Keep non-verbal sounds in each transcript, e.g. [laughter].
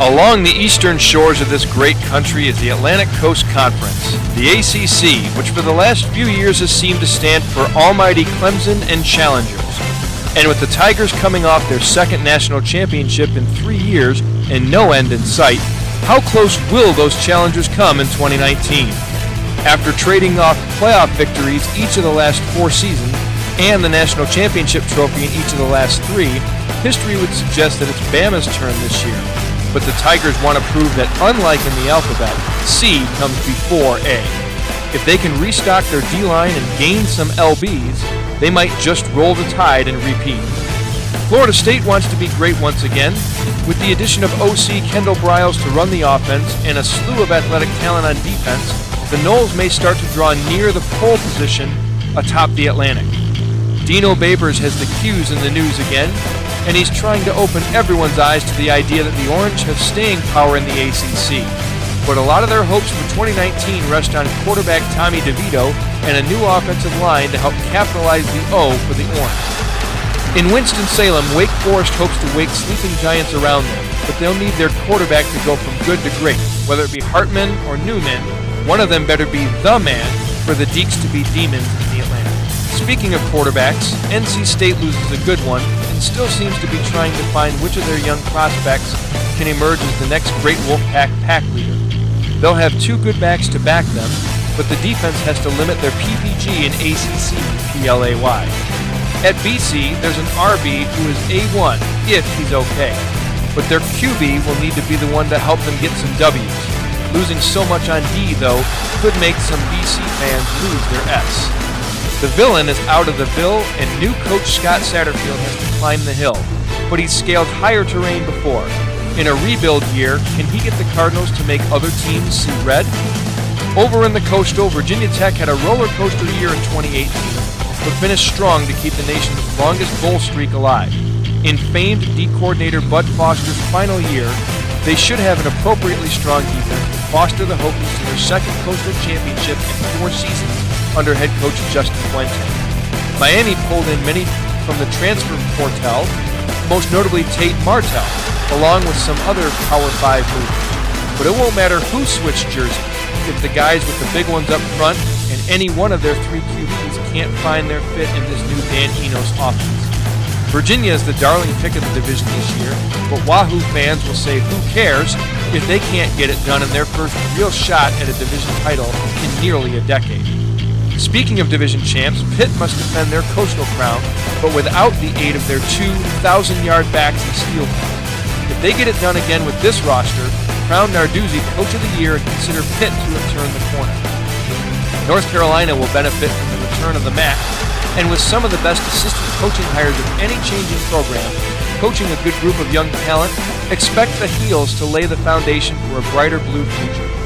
Along the eastern shores of this great country is the Atlantic Coast Conference, the ACC, which for the last few years has seemed to stand for Almighty Clemson and Challengers. And with the Tigers coming off their second national championship in three years and no end in sight, how close will those challengers come in 2019? After trading off playoff victories each of the last four seasons and the national championship trophy in each of the last three, history would suggest that it's Bama's turn this year. But the Tigers want to prove that unlike in the alphabet, C comes before A. If they can restock their D line and gain some LBs, they might just roll the tide and repeat. Florida State wants to be great once again. With the addition of OC Kendall Briles to run the offense and a slew of athletic talent on defense, the Noles may start to draw near the pole position atop the Atlantic. Dino Babers has the 'Cuse in the news again, and he's trying to open everyone's eyes to the idea that the Orange have staying power in the ACC. But a lot of their hopes for 2019 rest on quarterback Tommy DeVito and a new offensive line to help capitalize the O for the Orange. In Winston-Salem, Wake Forest hopes to wake sleeping giants around them, but they'll need their quarterback to go from good to great. Whether it be Hartman or Newman, one of them better be the man for the Deacs to be demons in the Atlantic. Speaking of quarterbacks, NC State loses a good one and still seems to be trying to find which of their young prospects can emerge as the next great Wolfpack pack leader. They'll have two good backs to back them, but the defense has to limit their PPG and ACC PLAY. At BC, there's an RB who is A1 if he's okay, but their QB will need to be the one to help them get some W's. Losing so much on D, though, could make some BC fans lose their S. The villain is out of the Ville, and new coach Scott Satterfield has to climb the hill, but he's scaled higher terrain before. In a rebuild year, can he get the Cardinals to make other teams see red? Over in the coastal, Virginia Tech had a roller coaster year in 2018, but finished strong to keep the nation's longest bowl streak alive. In famed D coordinator Bud Foster's final year, they should have an appropriately strong defense to foster the Hokies to their second coastal championship in four seasons under head coach Justin Fuente. Miami pulled in many from the transfer portal, most notably Tate Martell, along with some other Power 5 movers. But it won't matter who switched jersey if the guys with the big ones up front and any one of their three QBs can't find their fit in this new Dan Enos offense. Virginia is the darling pick of the division this year, but Wahoo fans will say who cares if they can't get it done in their first real shot at a division title in nearly a decade. Speaking of division champs, Pitt must defend their coastal crown, but without the aid of their two 1,000-yard backs and steel If they get it done again with this roster, crown Narduzzi Coach of the Year and consider Pitt to have turned the corner. North Carolina will benefit from the return of the Mack, and with some of the best assistant coaching hires of any changing program, coaching a good group of young talent, expect the Heels to lay the foundation for a brighter blue future.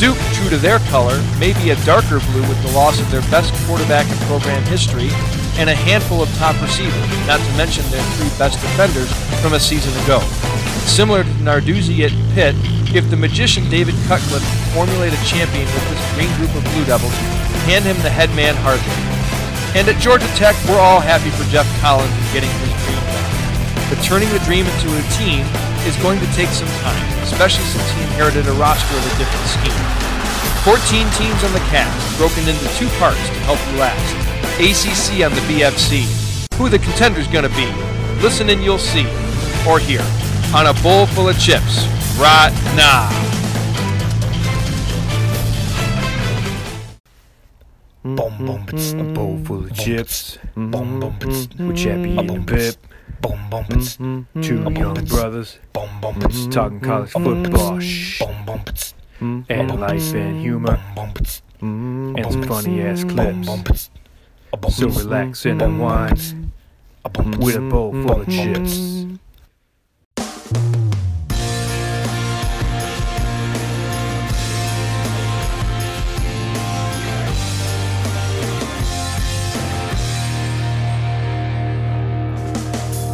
Duke, true to their color, may be a darker blue with the loss of their best quarterback in program history and a handful of top receivers, not to mention their three best defenders from a season ago. Similar to Narduzzi at Pitt, if the magician David Cutcliffe formulate a champion with this green group of Blue Devils, hand him the head man Hardly. And at Georgia Tech, we're all happy for Geoff Collins in getting his dream done. But turning the dream into a team is going to take some time, especially since he inherited a roster of a different scheme. 14 teams on the cast, broken into two parts to help you last. ACC on the BFC. Who the contender's gonna be? Listen and you'll see. Or hear. On a bowl full of chips. Right now. Boom, boom, a bowl full of chips. Boom, boom, with Chappie and Pip. Boom, boom, mm, mm, mm. two young brothers. Boom, boom, talking college football. Boom, boom, and life and humor. And some funny ass clips. So relax and unwind. with a bowl full of chips.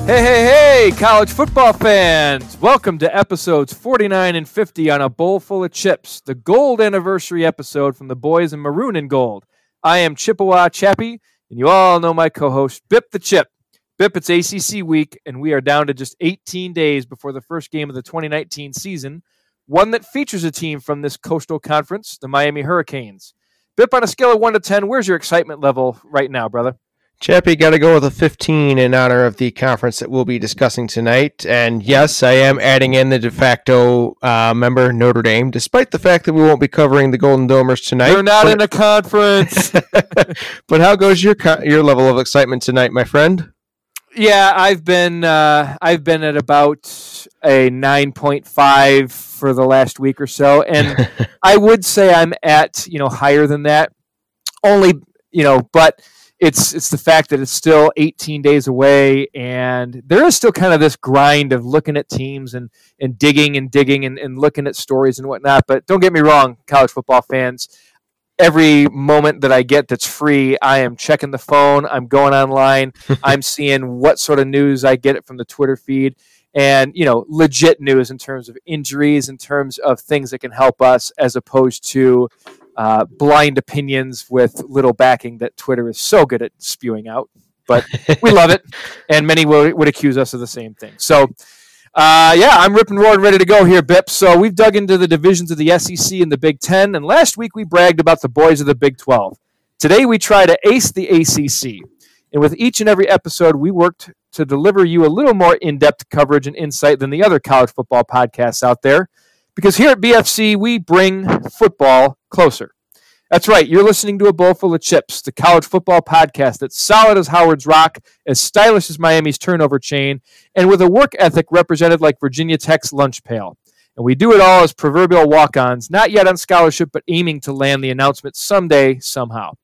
Hey, hey, hey, college football fans! Welcome to episodes 49 and 50 on A Bowl Full of Chips, the gold anniversary episode from the boys in maroon and gold. I am Chippewa Chappie, and you all know my co host, Bip the Chip. Bip, it's ACC week, and we are down to just 18 days before the first game of the 2019 season, one that features a team from this coastal conference, the Miami Hurricanes. Bip, on a scale of 1 to 10, where's your excitement level right now, brother? Chappie got to go with a 15 in honor of the conference that we'll be discussing tonight. And yes, I am adding in the de facto uh, member Notre Dame, despite the fact that we won't be covering the Golden Domers tonight. We're not but, in a conference. [laughs] but how goes your your level of excitement tonight, my friend? Yeah, I've been uh, I've been at about a 9.5 for the last week or so, and [laughs] I would say I'm at you know higher than that. Only you know, but it's it's the fact that it's still 18 days away and there is still kind of this grind of looking at teams and and digging and digging and, and looking at stories and whatnot but don't get me wrong college football fans every moment that i get that's free i am checking the phone i'm going online [laughs] i'm seeing what sort of news i get it from the twitter feed and you know legit news in terms of injuries in terms of things that can help us as opposed to uh, blind opinions with little backing that Twitter is so good at spewing out. But [laughs] we love it, and many would, would accuse us of the same thing. So, uh, yeah, I'm ripping roaring ready to go here, Bip. So we've dug into the divisions of the SEC and the Big Ten, and last week we bragged about the boys of the Big 12. Today we try to ace the ACC, and with each and every episode, we worked to deliver you a little more in-depth coverage and insight than the other college football podcasts out there. Because here at BFC, we bring football closer. That's right, you're listening to a bowl full of chips, the college football podcast that's solid as Howard's Rock, as stylish as Miami's turnover chain, and with a work ethic represented like Virginia Tech's lunch pail. And we do it all as proverbial walk ons, not yet on scholarship, but aiming to land the announcement someday, somehow.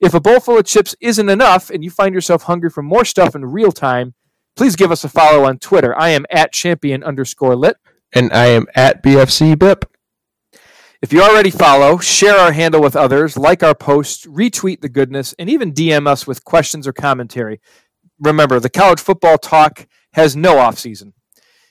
If a bowl full of chips isn't enough and you find yourself hungry for more stuff in real time, please give us a follow on Twitter. I am at champion underscore lit. And I am at BFC BIP. If you already follow, share our handle with others, like our posts, retweet the goodness, and even DM us with questions or commentary. Remember, the college football talk has no off season.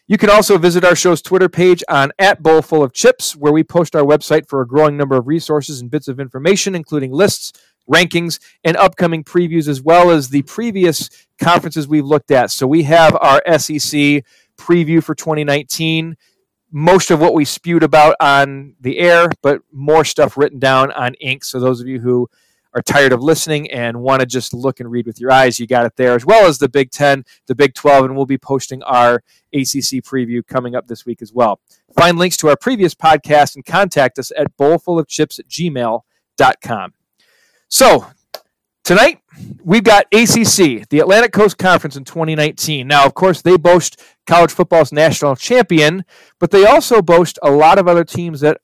You can also visit our show's Twitter page on at Bowl Full of Chips, where we post our website for a growing number of resources and bits of information, including lists, rankings, and upcoming previews, as well as the previous conferences we've looked at. So we have our SEC preview for 2019 most of what we spewed about on the air, but more stuff written down on ink. So those of you who are tired of listening and want to just look and read with your eyes, you got it there, as well as the Big 10, the Big 12, and we'll be posting our ACC preview coming up this week as well. Find links to our previous podcast and contact us at bowlfulofchips at gmail.com. So Tonight, we've got ACC, the Atlantic Coast Conference in 2019. Now, of course, they boast college football's national champion, but they also boast a lot of other teams that,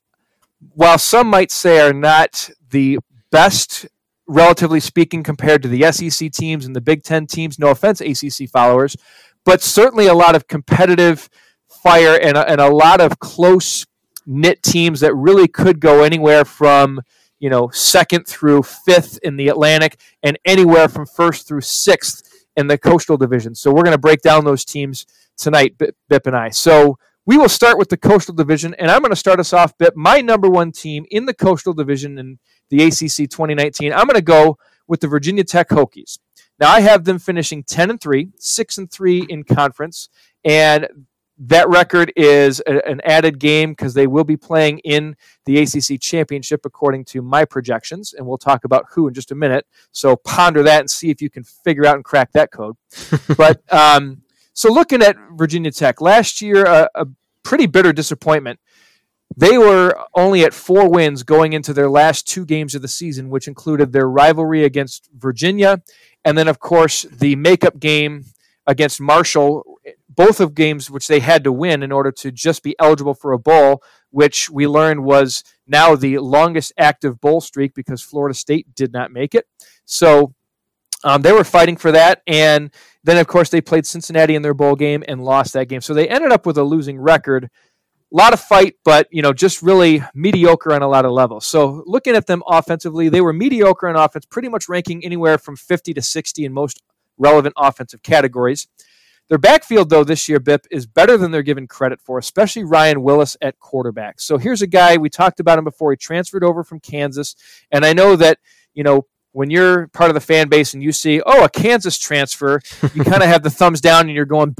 while some might say are not the best, relatively speaking, compared to the SEC teams and the Big Ten teams, no offense, ACC followers, but certainly a lot of competitive fire and a, and a lot of close knit teams that really could go anywhere from you know, second through fifth in the Atlantic, and anywhere from first through sixth in the Coastal Division. So we're going to break down those teams tonight, Bip and I. So we will start with the Coastal Division, and I'm going to start us off, Bip. My number one team in the Coastal Division in the ACC 2019, I'm going to go with the Virginia Tech Hokies. Now I have them finishing 10 and 3, 6 and 3 in conference, and that record is a, an added game because they will be playing in the ACC championship according to my projections, and we'll talk about who in just a minute. So ponder that and see if you can figure out and crack that code. [laughs] but um, so looking at Virginia Tech last year, a, a pretty bitter disappointment. They were only at four wins going into their last two games of the season, which included their rivalry against Virginia, and then of course the makeup game against Marshall both of games which they had to win in order to just be eligible for a bowl, which we learned was now the longest active bowl streak because Florida State did not make it. So um, they were fighting for that, and then of course they played Cincinnati in their bowl game and lost that game. So they ended up with a losing record. A lot of fight, but you know, just really mediocre on a lot of levels. So looking at them offensively, they were mediocre on offense, pretty much ranking anywhere from 50 to 60 in most relevant offensive categories. Their backfield, though, this year, Bip, is better than they're given credit for, especially Ryan Willis at quarterback. So here's a guy, we talked about him before. He transferred over from Kansas. And I know that, you know, when you're part of the fan base and you see, oh, a Kansas transfer, you [laughs] kind of have the thumbs down and you're going.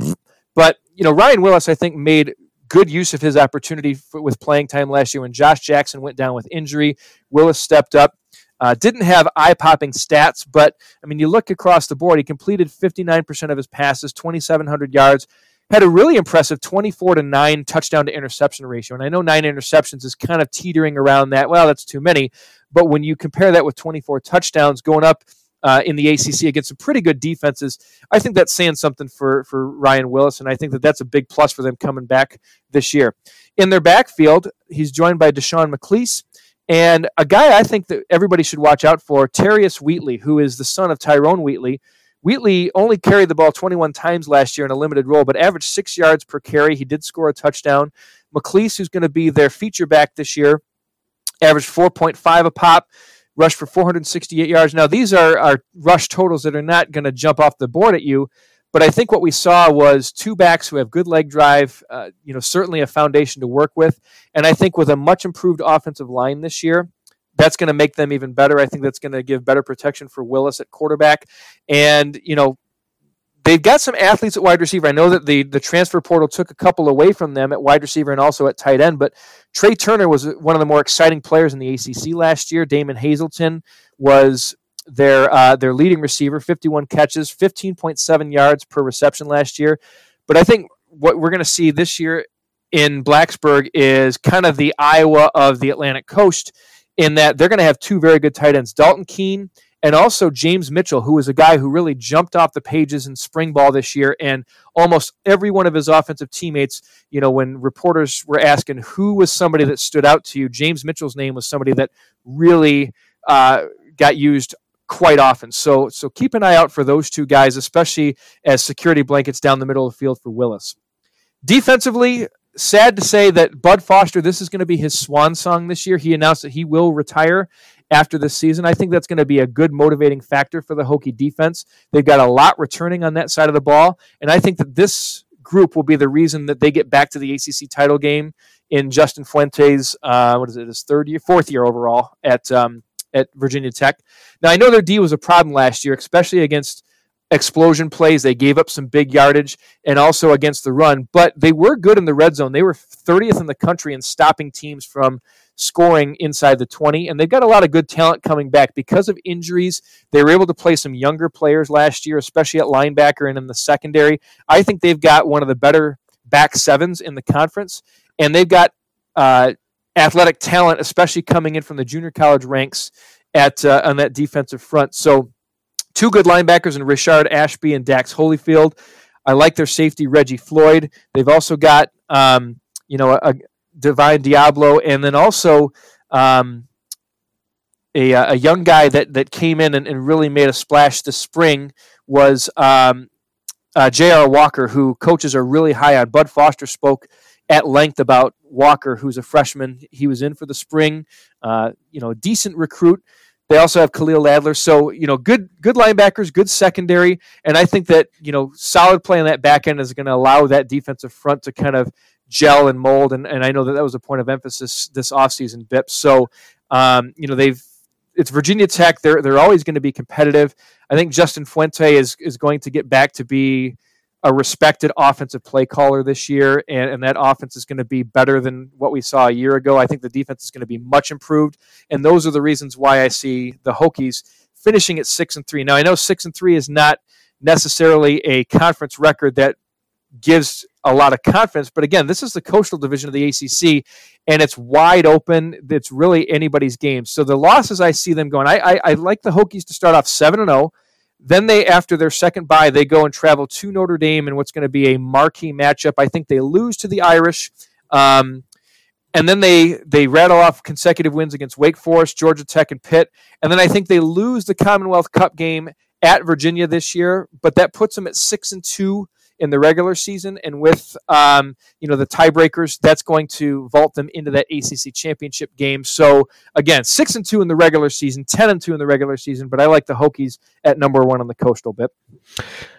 But you know, Ryan Willis, I think, made good use of his opportunity for, with playing time last year when Josh Jackson went down with injury. Willis stepped up. Uh, didn't have eye popping stats, but I mean, you look across the board, he completed 59% of his passes, 2,700 yards, had a really impressive 24 to 9 touchdown to interception ratio. And I know nine interceptions is kind of teetering around that. Well, that's too many. But when you compare that with 24 touchdowns going up uh, in the ACC against some pretty good defenses, I think that's saying something for, for Ryan Willis. And I think that that's a big plus for them coming back this year. In their backfield, he's joined by Deshawn McClease. And a guy I think that everybody should watch out for, Terius Wheatley, who is the son of Tyrone Wheatley. Wheatley only carried the ball 21 times last year in a limited role, but averaged six yards per carry. He did score a touchdown. McClease, who's going to be their feature back this year, averaged 4.5 a pop, rushed for 468 yards. Now, these are, are rush totals that are not going to jump off the board at you, but I think what we saw was two backs who have good leg drive, uh, you know, certainly a foundation to work with. And I think with a much improved offensive line this year, that's going to make them even better. I think that's going to give better protection for Willis at quarterback. And, you know, they've got some athletes at wide receiver. I know that the, the transfer portal took a couple away from them at wide receiver and also at tight end, but Trey Turner was one of the more exciting players in the ACC last year. Damon Hazelton was their uh, their leading receiver, 51 catches, 15.7 yards per reception last year. But I think what we're going to see this year in Blacksburg is kind of the Iowa of the Atlantic Coast in that they're going to have two very good tight ends, Dalton Keene and also James Mitchell, who was a guy who really jumped off the pages in spring ball this year. And almost every one of his offensive teammates, you know, when reporters were asking who was somebody that stood out to you, James Mitchell's name was somebody that really uh, got used quite often. So, so keep an eye out for those two guys, especially as security blankets down the middle of the field for Willis. Defensively, sad to say that Bud Foster, this is going to be his swan song this year. He announced that he will retire after this season. I think that's going to be a good motivating factor for the Hokie defense. They've got a lot returning on that side of the ball, and I think that this group will be the reason that they get back to the ACC title game in Justin Fuente's uh, what is it his third year, fourth year overall at um, at Virginia Tech. Now I know their D was a problem last year, especially against explosion plays. They gave up some big yardage and also against the run, but they were good in the red zone. They were 30th in the country in stopping teams from scoring inside the 20. And they've got a lot of good talent coming back because of injuries. They were able to play some younger players last year, especially at linebacker and in the secondary. I think they've got one of the better back sevens in the conference. And they've got uh, athletic talent, especially coming in from the junior college ranks at uh, on that defensive front. So, two good linebackers in Rayshard Ashby and Dax Holyfield. I like their safety Reggie Floyd. They've also got um, you know a, Divine Deablo, and then also um, a, a young guy that, that came in and, and really made a splash this spring was um, uh, J.R. Walker, who coaches are really high on. Bud Foster spoke at length about Walker, who's a freshman. He was in for the spring. Uh, you know, a decent recruit. They also have Khalil Ladler. So, you know, good good linebackers, good secondary. And I think that, you know, solid play on that back end is going to allow that defensive front to kind of gel and mold. And, and I know that that was a point of emphasis this offseason, Bips. So, um, you know, they've it's Virginia Tech. They're they're always going to be competitive. I think Justin Fuente is is going to get back to be a respected offensive play caller this year, and, and that offense is going to be better than what we saw a year ago. I think the defense is going to be much improved, and those are the reasons why I see the Hokies finishing at six and three. Now I know six and three is not necessarily a conference record that gives a lot of confidence. But again, this is the coastal division of the ACC, and it's wide open. It's really anybody's game. So the losses I see them going, I, I, I like the Hokies to start off seven and zero. Then they, after their second bye, they go and travel to Notre Dame in what's going to be a marquee matchup. I think they lose to the Irish. Um, and then they they rattle off consecutive wins against Wake Forest, Georgia Tech, and Pitt. And then I think they lose the Commonwealth Cup game at Virginia this year, but that puts them at six and two in the regular season, and with um, you know the tiebreakers, that's going to vault them into that ACC championship game. So again, six and two in the regular season, ten and two in the regular season, but I like the Hokies at number one on the coastal bit.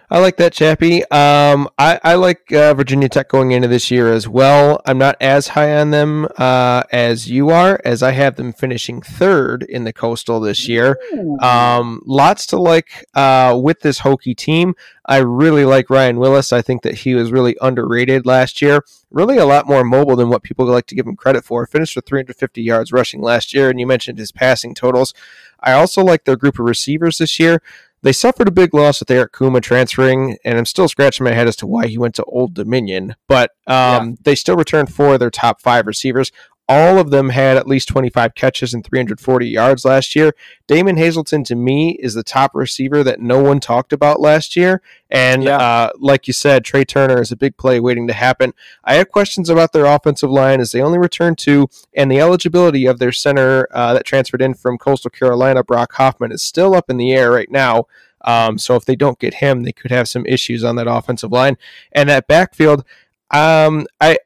I like that, Chappie. Um, I, I like uh, Virginia Tech going into this year as well. I'm not as high on them uh, as you are, as I have them finishing third in the Coastal this year. Um, lots to like uh, with this Hokie team. I really like Ryan Willis. I think that he was really underrated last year. Really a lot more mobile than what people like to give him credit for. Finished with 350 yards rushing last year, and you mentioned his passing totals. I also like their group of receivers this year. They suffered a big loss with Eric Kumah transferring, and I'm still scratching my head as to why he went to Old Dominion. But um, yeah. they still returned four of their top five receivers. All of them had at least 25 catches and 340 yards last year. Damon Hazelton, to me, is the top receiver that no one talked about last year. And yeah. uh, like you said, Trey Turner is a big play waiting to happen. I have questions about their offensive line as they only return two, and the eligibility of their center uh, that transferred in from Coastal Carolina, Brock Hoffman, is still up in the air right now. Um, so if they don't get him, they could have some issues on that offensive line. And that backfield, um, I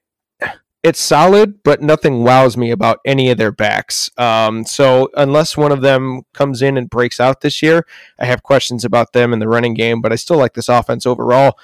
it's solid, but nothing wows me about any of their backs. Um, so unless one of them comes in and breaks out this year, I have questions about them in the running game. But I still like this offense overall.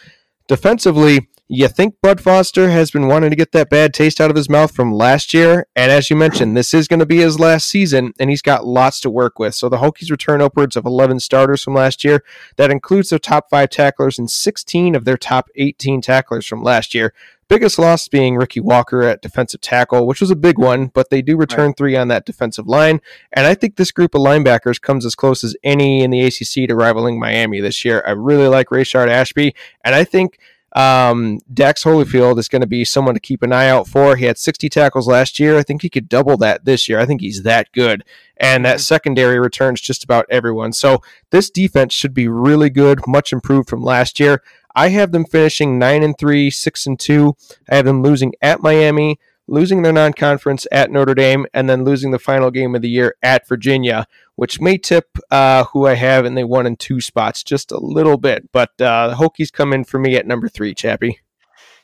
Defensively, you think Bud Foster has been wanting to get that bad taste out of his mouth from last year, and as you mentioned, this is going to be his last season, and he's got lots to work with. So the Hokies return upwards of 11 starters from last year. That includes their top five tacklers and 16 of their top 18 tacklers from last year. Biggest loss being Ricky Walker at defensive tackle, which was a big one, but they do return right. three on that defensive line. And I think this group of linebackers comes as close as any in the ACC to rivaling Miami this year. I really like Rayshard Ashby, and I think um, Dax Holyfield is going to be someone to keep an eye out for. He had 60 tackles last year. I think he could double that this year. I think he's that good. And that mm-hmm. secondary returns just about everyone. So this defense should be really good, much improved from last year. I have them finishing nine and three, six and two. I have them losing at Miami, losing their non-conference at Notre Dame, and then losing the final game of the year at Virginia, which may tip uh, who I have in the one and two spots just a little bit. But uh, the Hokies come in for me at number three, Chappie.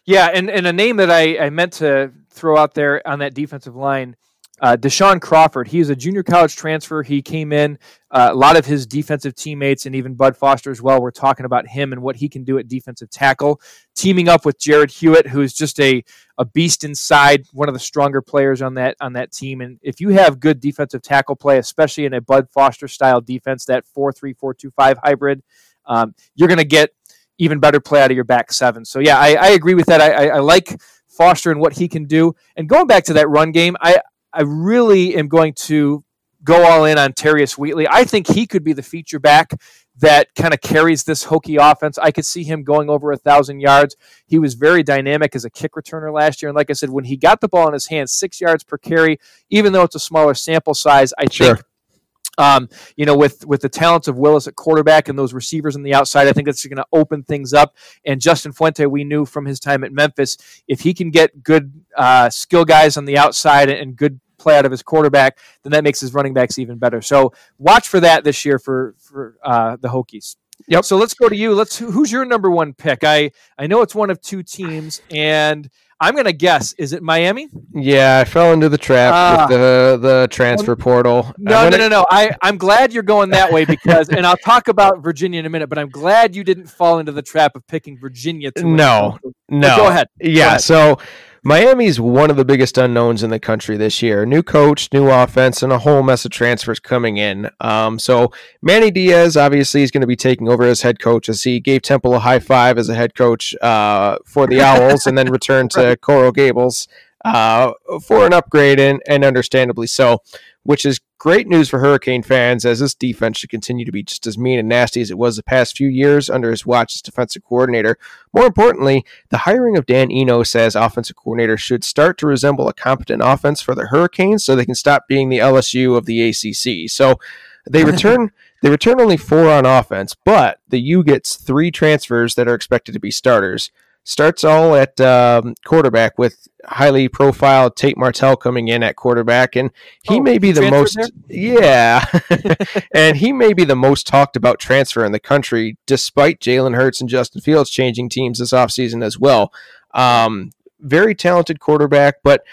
Yeah, and, and a name that I, I meant to throw out there on that defensive line uh, DaShawn Crawford, he is a junior college transfer. He came in. Uh, a lot of his defensive teammates and even Bud Foster as well were talking about him and what he can do at defensive tackle. Teaming up with Jarrod Hewitt, who is just a, a beast inside, one of the stronger players on that on that team. And if you have good defensive tackle play, especially in a Bud Foster style defense, that four three four two five hybrid, um, you're going to get even better play out of your back seven. So yeah, I, I agree with that. I, I, I like Foster and what he can do. And going back to that run game, I, I really am going to go all in on Terius Wheatley. I think he could be the feature back that kind of carries this hokey offense. I could see him going over a thousand yards. He was very dynamic as a kick returner last year, and like I said, when he got the ball in his hands, six yards per carry, even though it's a smaller sample size, I sure. think. Um, you know, with with the talents of Willis at quarterback and those receivers on the outside, I think that's going to open things up. And Justin Fuente, we knew from his time at Memphis, if he can get good uh, skill guys on the outside and good play out of his quarterback, then that makes his running backs even better. So watch for that this year for for uh, the Hokies. Yep. So let's go to you. Let's who's your number one pick? I I know it's one of two teams, and I'm gonna guess. Is it Miami? Yeah, I fell into the trap uh, with the the transfer portal. No, no, no, no. I I'm glad you're going that way because, and I'll talk about Virginia in a minute. But I'm glad you didn't fall into the trap of picking Virginia. To no, no. But go ahead. Yeah. Go ahead. So Miami's one of the biggest unknowns in the country this year. New coach, new offense, and a whole mess of transfers coming in. Um, so Manny Diaz obviously is going to be taking over as head coach as he gave Temple a high five as a head coach uh, for the Owls and then returned to [laughs] Coral Gables uh, for an upgrade and, and understandably so which is great news for Hurricane fans as this defense should continue to be just as mean and nasty as it was the past few years under his watch as defensive coordinator. More importantly, the hiring of Dan Enos as offensive coordinator should start to resemble a competent offense for the Hurricanes so they can stop being the LSU of the ACC. So they [laughs] return they return only four on offense, but the U gets three transfers that are expected to be starters starts all at um, quarterback with highly profiled Tate Martell coming in at quarterback, and he oh, may be the most there? yeah, [laughs] [laughs] and he may be the most talked about transfer in the country, despite Jalen Hurts and Justin Fields changing teams this offseason as well. Um, very talented quarterback, but.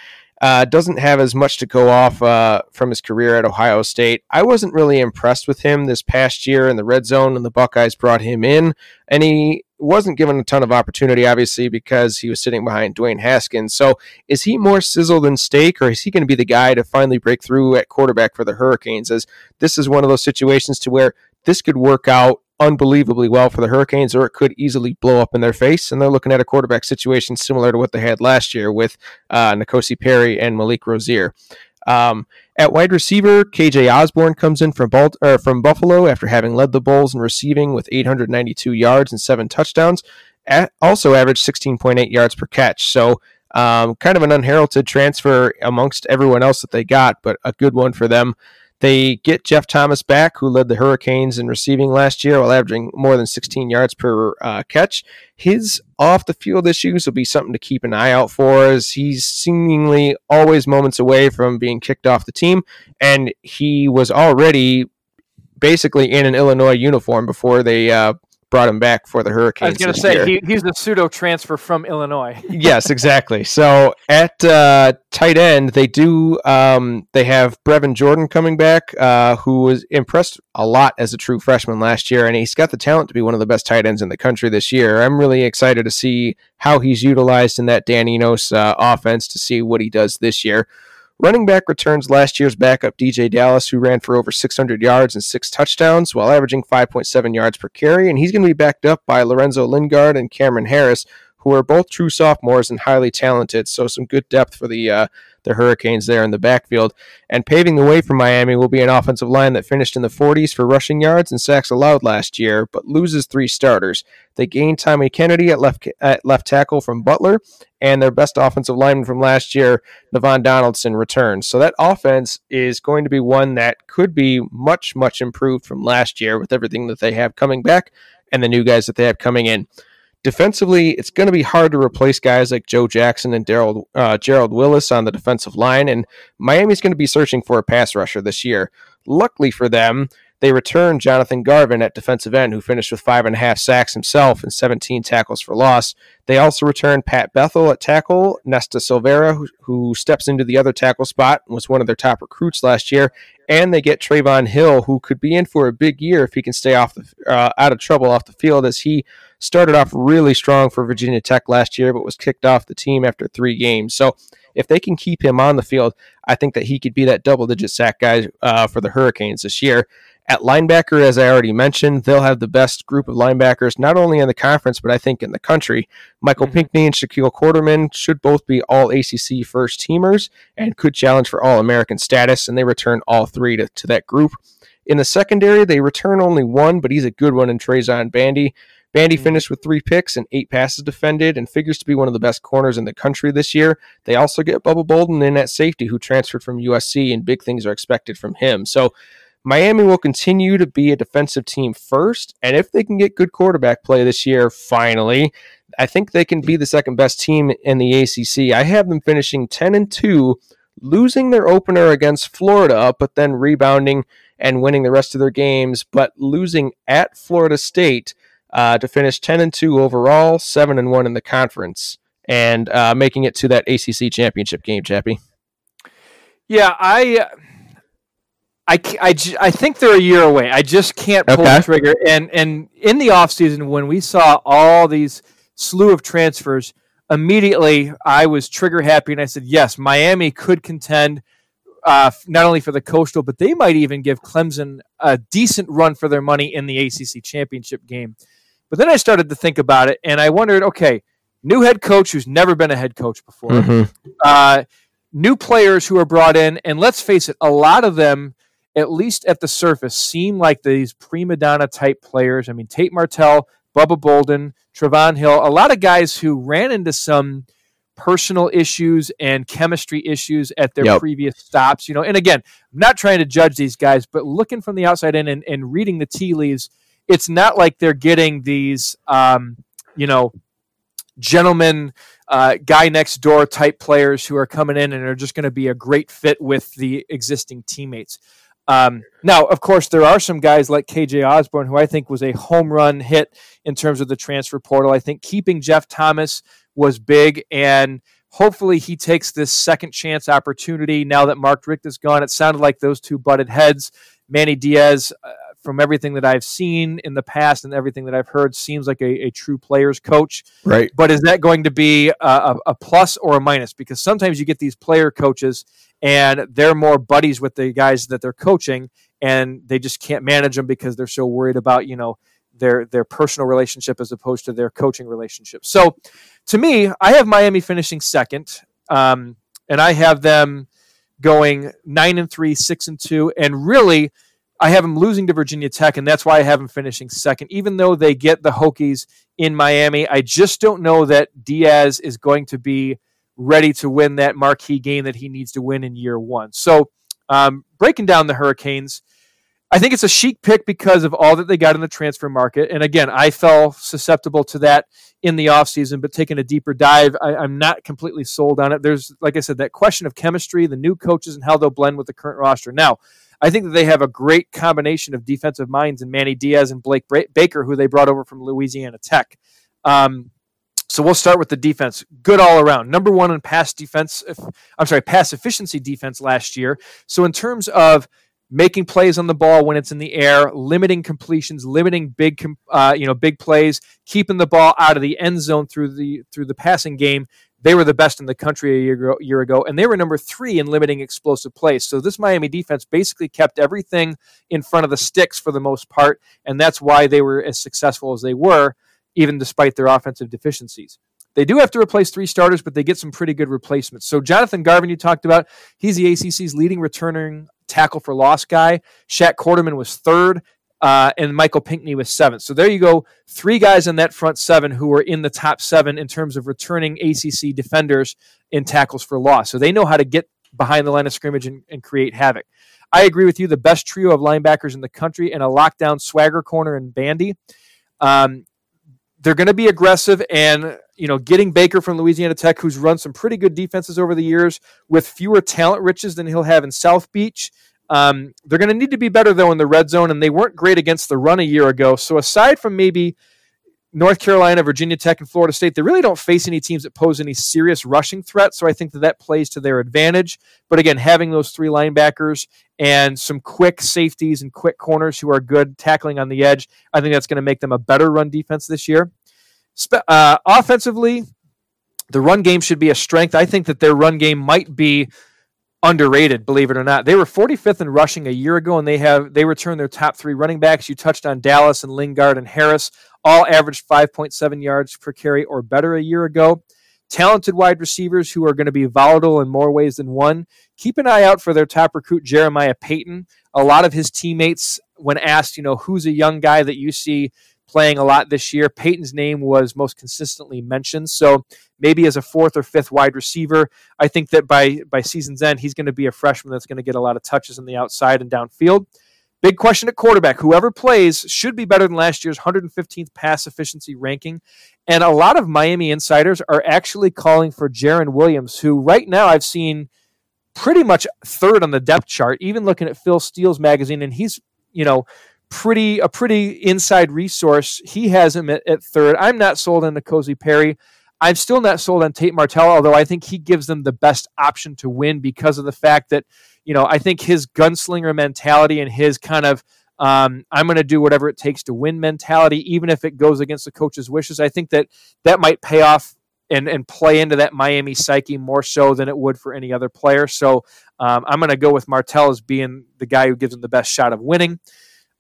Uh, doesn't have as much to go off uh, from his career at Ohio State. I wasn't really impressed with him this past year in the red zone, and the Buckeyes brought him in, and he wasn't given a ton of opportunity, obviously, because he was sitting behind Dwayne Haskins. So is he more sizzle than steak, or is he going to be the guy to finally break through at quarterback for the Hurricanes? As this is one of those situations to where this could work out unbelievably well for the Hurricanes, or it could easily blow up in their face. And they're looking at a quarterback situation similar to what they had last year with uh, N'Kosi Perry and Malik Rosier. Um, at wide receiver, KJ Osborn comes in from, Balt- from Buffalo after having led the Bulls in receiving with 892 yards and seven touchdowns. At, also averaged 16.8 yards per catch. So um, kind of an unheralded transfer amongst everyone else that they got, but a good one for them. They get Jeff Thomas back, who led the Hurricanes in receiving last year while averaging more than 16 yards per uh, catch. His off the field issues will be something to keep an eye out for, as he's seemingly always moments away from being kicked off the team, and he was already basically in an Illinois uniform before they uh, brought him back for the Hurricanes. I was going to say he, he's a pseudo transfer from Illinois. [laughs] yes, exactly. So at uh, tight end, they do um, they have Brevin Jordan coming back, uh, who was impressed a lot as a true freshman last year, and he's got the talent to be one of the best tight ends in the country this year. I'm really excited to see how he's utilized in that Dan Enos uh, offense to see what he does this year. Running back returns last year's backup DJ Dallas, who ran for over 600 yards and six touchdowns while averaging 5.7 yards per carry. And he's going to be backed up by Lorenzo Lingard and Cameron Harris, who are both true sophomores and highly talented. So some good depth for the uh, the Hurricanes there in the backfield. And paving the way for Miami will be an offensive line that finished in the 40s for rushing yards and sacks allowed last year, but loses three starters. They gained Tommy Kennedy at left at left tackle from Butler, and their best offensive lineman from last year, Navaughn Donaldson, returns. So that offense is going to be one that could be much, much improved from last year with everything that they have coming back and the new guys that they have coming in. Defensively, it's going to be hard to replace guys like Joe Jackson and Daryl uh, Gerald Willis on the defensive line, and Miami's going to be searching for a pass rusher this year. Luckily for them, they returned Jonathan Garvin at defensive end, who finished with five and a half sacks himself and 17 tackles for loss. They also returned Pat Bethel at tackle, Nesta Silvera, who, who steps into the other tackle spot and was one of their top recruits last year, and they get Trevon Hill, who could be in for a big year if he can stay off the uh, out of trouble off the field, as he started off really strong for Virginia Tech last year, but was kicked off the team after three games. So if they can keep him on the field, I think that he could be that double digit sack guy uh, for the Hurricanes this year. At linebacker, as I already mentioned, they'll have the best group of linebackers, not only in the conference, but I think in the country. Michael mm-hmm. Pinckney and Shaquille Quarterman should both be all ACC first teamers and could challenge for All American status, and they return all three to, to that group. In the secondary, they return only one, but he's a good one in Trajan Bandy. Bandy mm-hmm. finished with three picks and eight passes defended and figures to be one of the best corners in the country this year. They also get Bubba Bolden in at safety, who transferred from USC, and big things are expected from him. So Miami will continue to be a defensive team first, and if they can get good quarterback play this year, finally, I think they can be the second best team in the ACC. I have them finishing 10 and 2, losing their opener against Florida, but then rebounding and winning the rest of their games, but losing at Florida State uh, to finish 10 and 2 overall, 7 and 1 in the conference, and uh, making it to that ACC championship game, Chappie. Yeah, I I, I, I think they're a year away. I just can't pull okay. the trigger. And and in the offseason, when we saw all these slew of transfers, immediately I was trigger happy and I said, yes, Miami could contend uh, not only for the Coastal, but they might even give Clemson a decent run for their money in the ACC championship game. But then I started to think about it and I wondered, okay, new head coach who's never been a head coach before, mm-hmm. uh, new players who are brought in, and let's face it, a lot of them – at least at the surface, seem like these prima donna type players. I mean, Tate Martell, Bubba Bolden, Trevon Hill, a lot of guys who ran into some personal issues and chemistry issues at their yep. previous stops. You know, and again, I'm not trying to judge these guys, but looking from the outside in and, and reading the tea leaves, it's not like they're getting these, um, you know, gentlemen, uh, guy next door type players who are coming in and are just going to be a great fit with the existing teammates. Um, now, of course, there are some guys like KJ Osborn, who I think was a home run hit in terms of the transfer portal. I think keeping Jeff Thomas was big, and hopefully he takes this second chance opportunity now that Mark Richt is gone. It sounded like those two butted heads. Manny Diaz, uh, from everything that I've seen in the past and everything that I've heard, seems like a, a true players coach. Right. But is that going to be a, a, plus or a minus? Because sometimes you get these player coaches and they're more buddies with the guys that they're coaching, and they just can't manage them because they're so worried about you know their their personal relationship as opposed to their coaching relationship. So, to me, I have Miami finishing second, um, and I have them going nine and three, six and two, and really. I have them losing to Virginia Tech, and that's why I have them finishing second. Even though they get the Hokies in Miami, I just don't know that Diaz is going to be ready to win that marquee game that he needs to win in year one. So, um, breaking down the Hurricanes, I think it's a chic pick because of all that they got in the transfer market. And again, I fell susceptible to that in the offseason, but taking a deeper dive, I, I'm not completely sold on it. There's, like I said, that question of chemistry, the new coaches, and how they'll blend with the current roster. Now, I think that they have a great combination of defensive minds in Manny Diaz and Blake Baker, who they brought over from Louisiana Tech. Um, so we'll start with the defense. Good all around. Number one in pass defense. I'm sorry, pass efficiency defense last year. So in terms of making plays on the ball when it's in the air, limiting completions, limiting big, uh, you know, big plays, keeping the ball out of the end zone through the through the passing game. They were the best in the country a year ago, year ago, and they were number three in limiting explosive plays. So this Miami defense basically kept everything in front of the sticks for the most part, and that's why they were as successful as they were, even despite their offensive deficiencies. They do have to replace three starters, but they get some pretty good replacements. So Jonathan Garvin, you talked about, he's the ACC's leading returning tackle for loss guy. Shaq Quarterman was third, uh, and Michael Pinckney was seventh. So there you go, three guys in that front seven who are in the top seven in terms of returning ACC defenders in tackles for loss. So they know how to get behind the line of scrimmage and, and create havoc. I agree with you. The best trio of linebackers in the country and a lockdown swagger corner and Bandy. Um, they're going to be aggressive and you know getting Baker from Louisiana Tech, who's run some pretty good defenses over the years, with fewer talent riches than he'll have in South Beach. Um, they're going to need to be better though in the red zone, and they weren't great against the run a year ago. So aside from maybe North Carolina, Virginia Tech, and Florida State, they really don't face any teams that pose any serious rushing threat. So I think that that plays to their advantage. But again, having those three linebackers and some quick safeties and quick corners who are good tackling on the edge, I think that's going to make them a better run defense this year. Uh, offensively, the run game should be a strength. I think that their run game might be underrated, believe it or not. They were 45th in rushing a year ago, and they have they returned their top three running backs. You touched on Dallas and Lingard and Harris all averaged 5.7 yards per carry or better a year ago. Talented wide receivers who are going to be volatile in more ways than one. Keep an eye out for their top recruit, Jeremiah Payton. A lot of his teammates, when asked, you know, who's a young guy that you see playing a lot this year, Payton's name was most consistently mentioned. So maybe as a fourth or fifth wide receiver, I think that by by season's end, he's going to be a freshman that's going to get a lot of touches on the outside and downfield. Big question at quarterback. Whoever plays should be better than last year's 115th pass efficiency ranking. And a lot of Miami insiders are actually calling for Jarren Williams, who right now I've seen pretty much third on the depth chart, even looking at Phil Steele's magazine, and he's, you know, pretty a pretty inside resource. He has him at, at third. I'm not sold on N'Kosi Perry. I'm still not sold on Tate Martell, although I think he gives them the best option to win because of the fact that you know, I think his gunslinger mentality and his kind of um, I'm going to do whatever it takes to win mentality, even if it goes against the coach's wishes. I think that that might pay off and, and play into that Miami psyche more so than it would for any other player. So um, I'm going to go with Martell as being the guy who gives them the best shot of winning.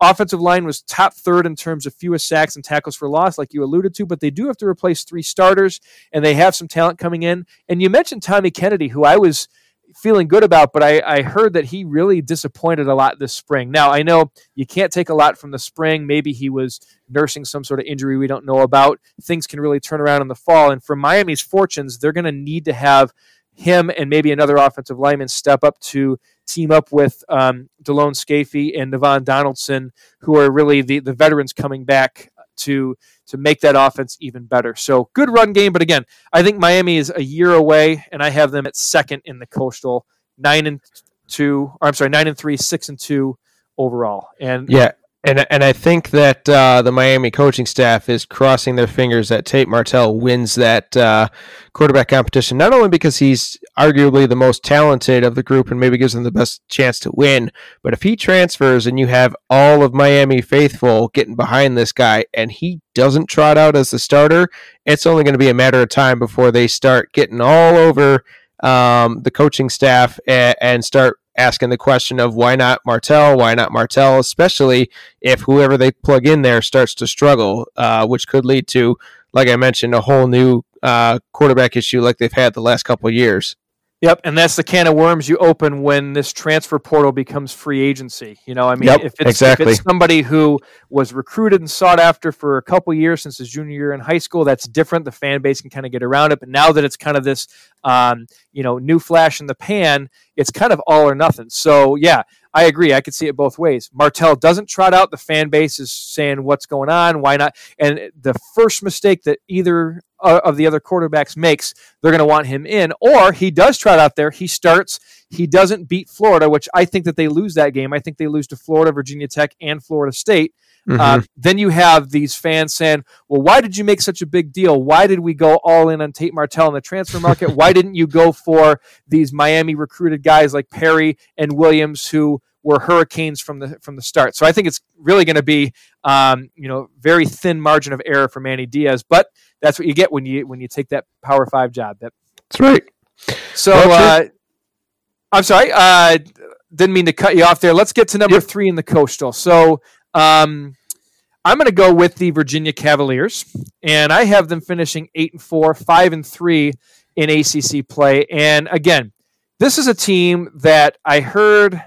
Offensive line was top third in terms of fewest sacks and tackles for loss, like you alluded to, but they do have to replace three starters, and they have some talent coming in. And you mentioned Tommy Kennedy, who I was feeling good about, but I, I heard that he really disappointed a lot this spring. Now, I know you can't take a lot from the spring. Maybe he was nursing some sort of injury we don't know about. Things can really turn around in the fall. And for Miami's fortunes, they're going to need to have him and maybe another offensive lineman step up to team up with um, Delone Scafey and Navaughn Donaldson, who are really the, the veterans coming back to to make that offense even better. So good run game, but again, I think Miami is a year away, and I have them at second in the Coastal, nine and two. Or I'm sorry, nine and three, six and two overall. And yeah, And and I think that uh, the Miami coaching staff is crossing their fingers that Tate Martell wins that uh, quarterback competition. Not only because he's arguably the most talented of the group and maybe gives them the best chance to win, but if he transfers and you have all of Miami faithful getting behind this guy and he doesn't trot out as the starter, it's only going to be a matter of time before they start getting all over um, the coaching staff and, and start asking the question of why not Martell? Why not Martell? Especially if whoever they plug in there starts to struggle, uh, which could lead to, like I mentioned, a whole new uh, quarterback issue like they've had the last couple years. Yep, and that's the can of worms you open when this transfer portal becomes free agency. You know, I mean, Yep, if, it's, exactly. if it's somebody who was recruited and sought after for a couple years since his junior year in high school, that's different. The fan base can kind of get around it. But now that it's kind of this, um, you know, new flash in the pan, it's kind of all or nothing. So yeah, I agree. I could see it both ways. Martell doesn't trot out. The fan base is saying, "What's going on? Why not?" And the first mistake that either uh, of the other quarterbacks makes, they're going to want him in. Or he does trot out there. He starts. He doesn't beat Florida, which I think that they lose that game. I think they lose to Florida, Virginia Tech, and Florida State. Mhm. Uh, then you have these fans saying, "Well, why did you make such a big deal? Why did we go all in on Tate Martell in the transfer market? why didn't you go for these Miami recruited guys like Perry and Williams who were hurricanes from the from the start?" So I think it's really going to be, um, you know, very thin margin of error for Manny Diaz, but that's what you get when you when you take that Power Five job. That That's right. so. Uh, I'm sorry. Uh, didn't mean to cut you off there. Let's get to number Yep. three in the coastal. So um, I'm going to go with the Virginia Cavaliers, and I have them finishing eight and four, five and three in ACC play. And again, this is a team that I heard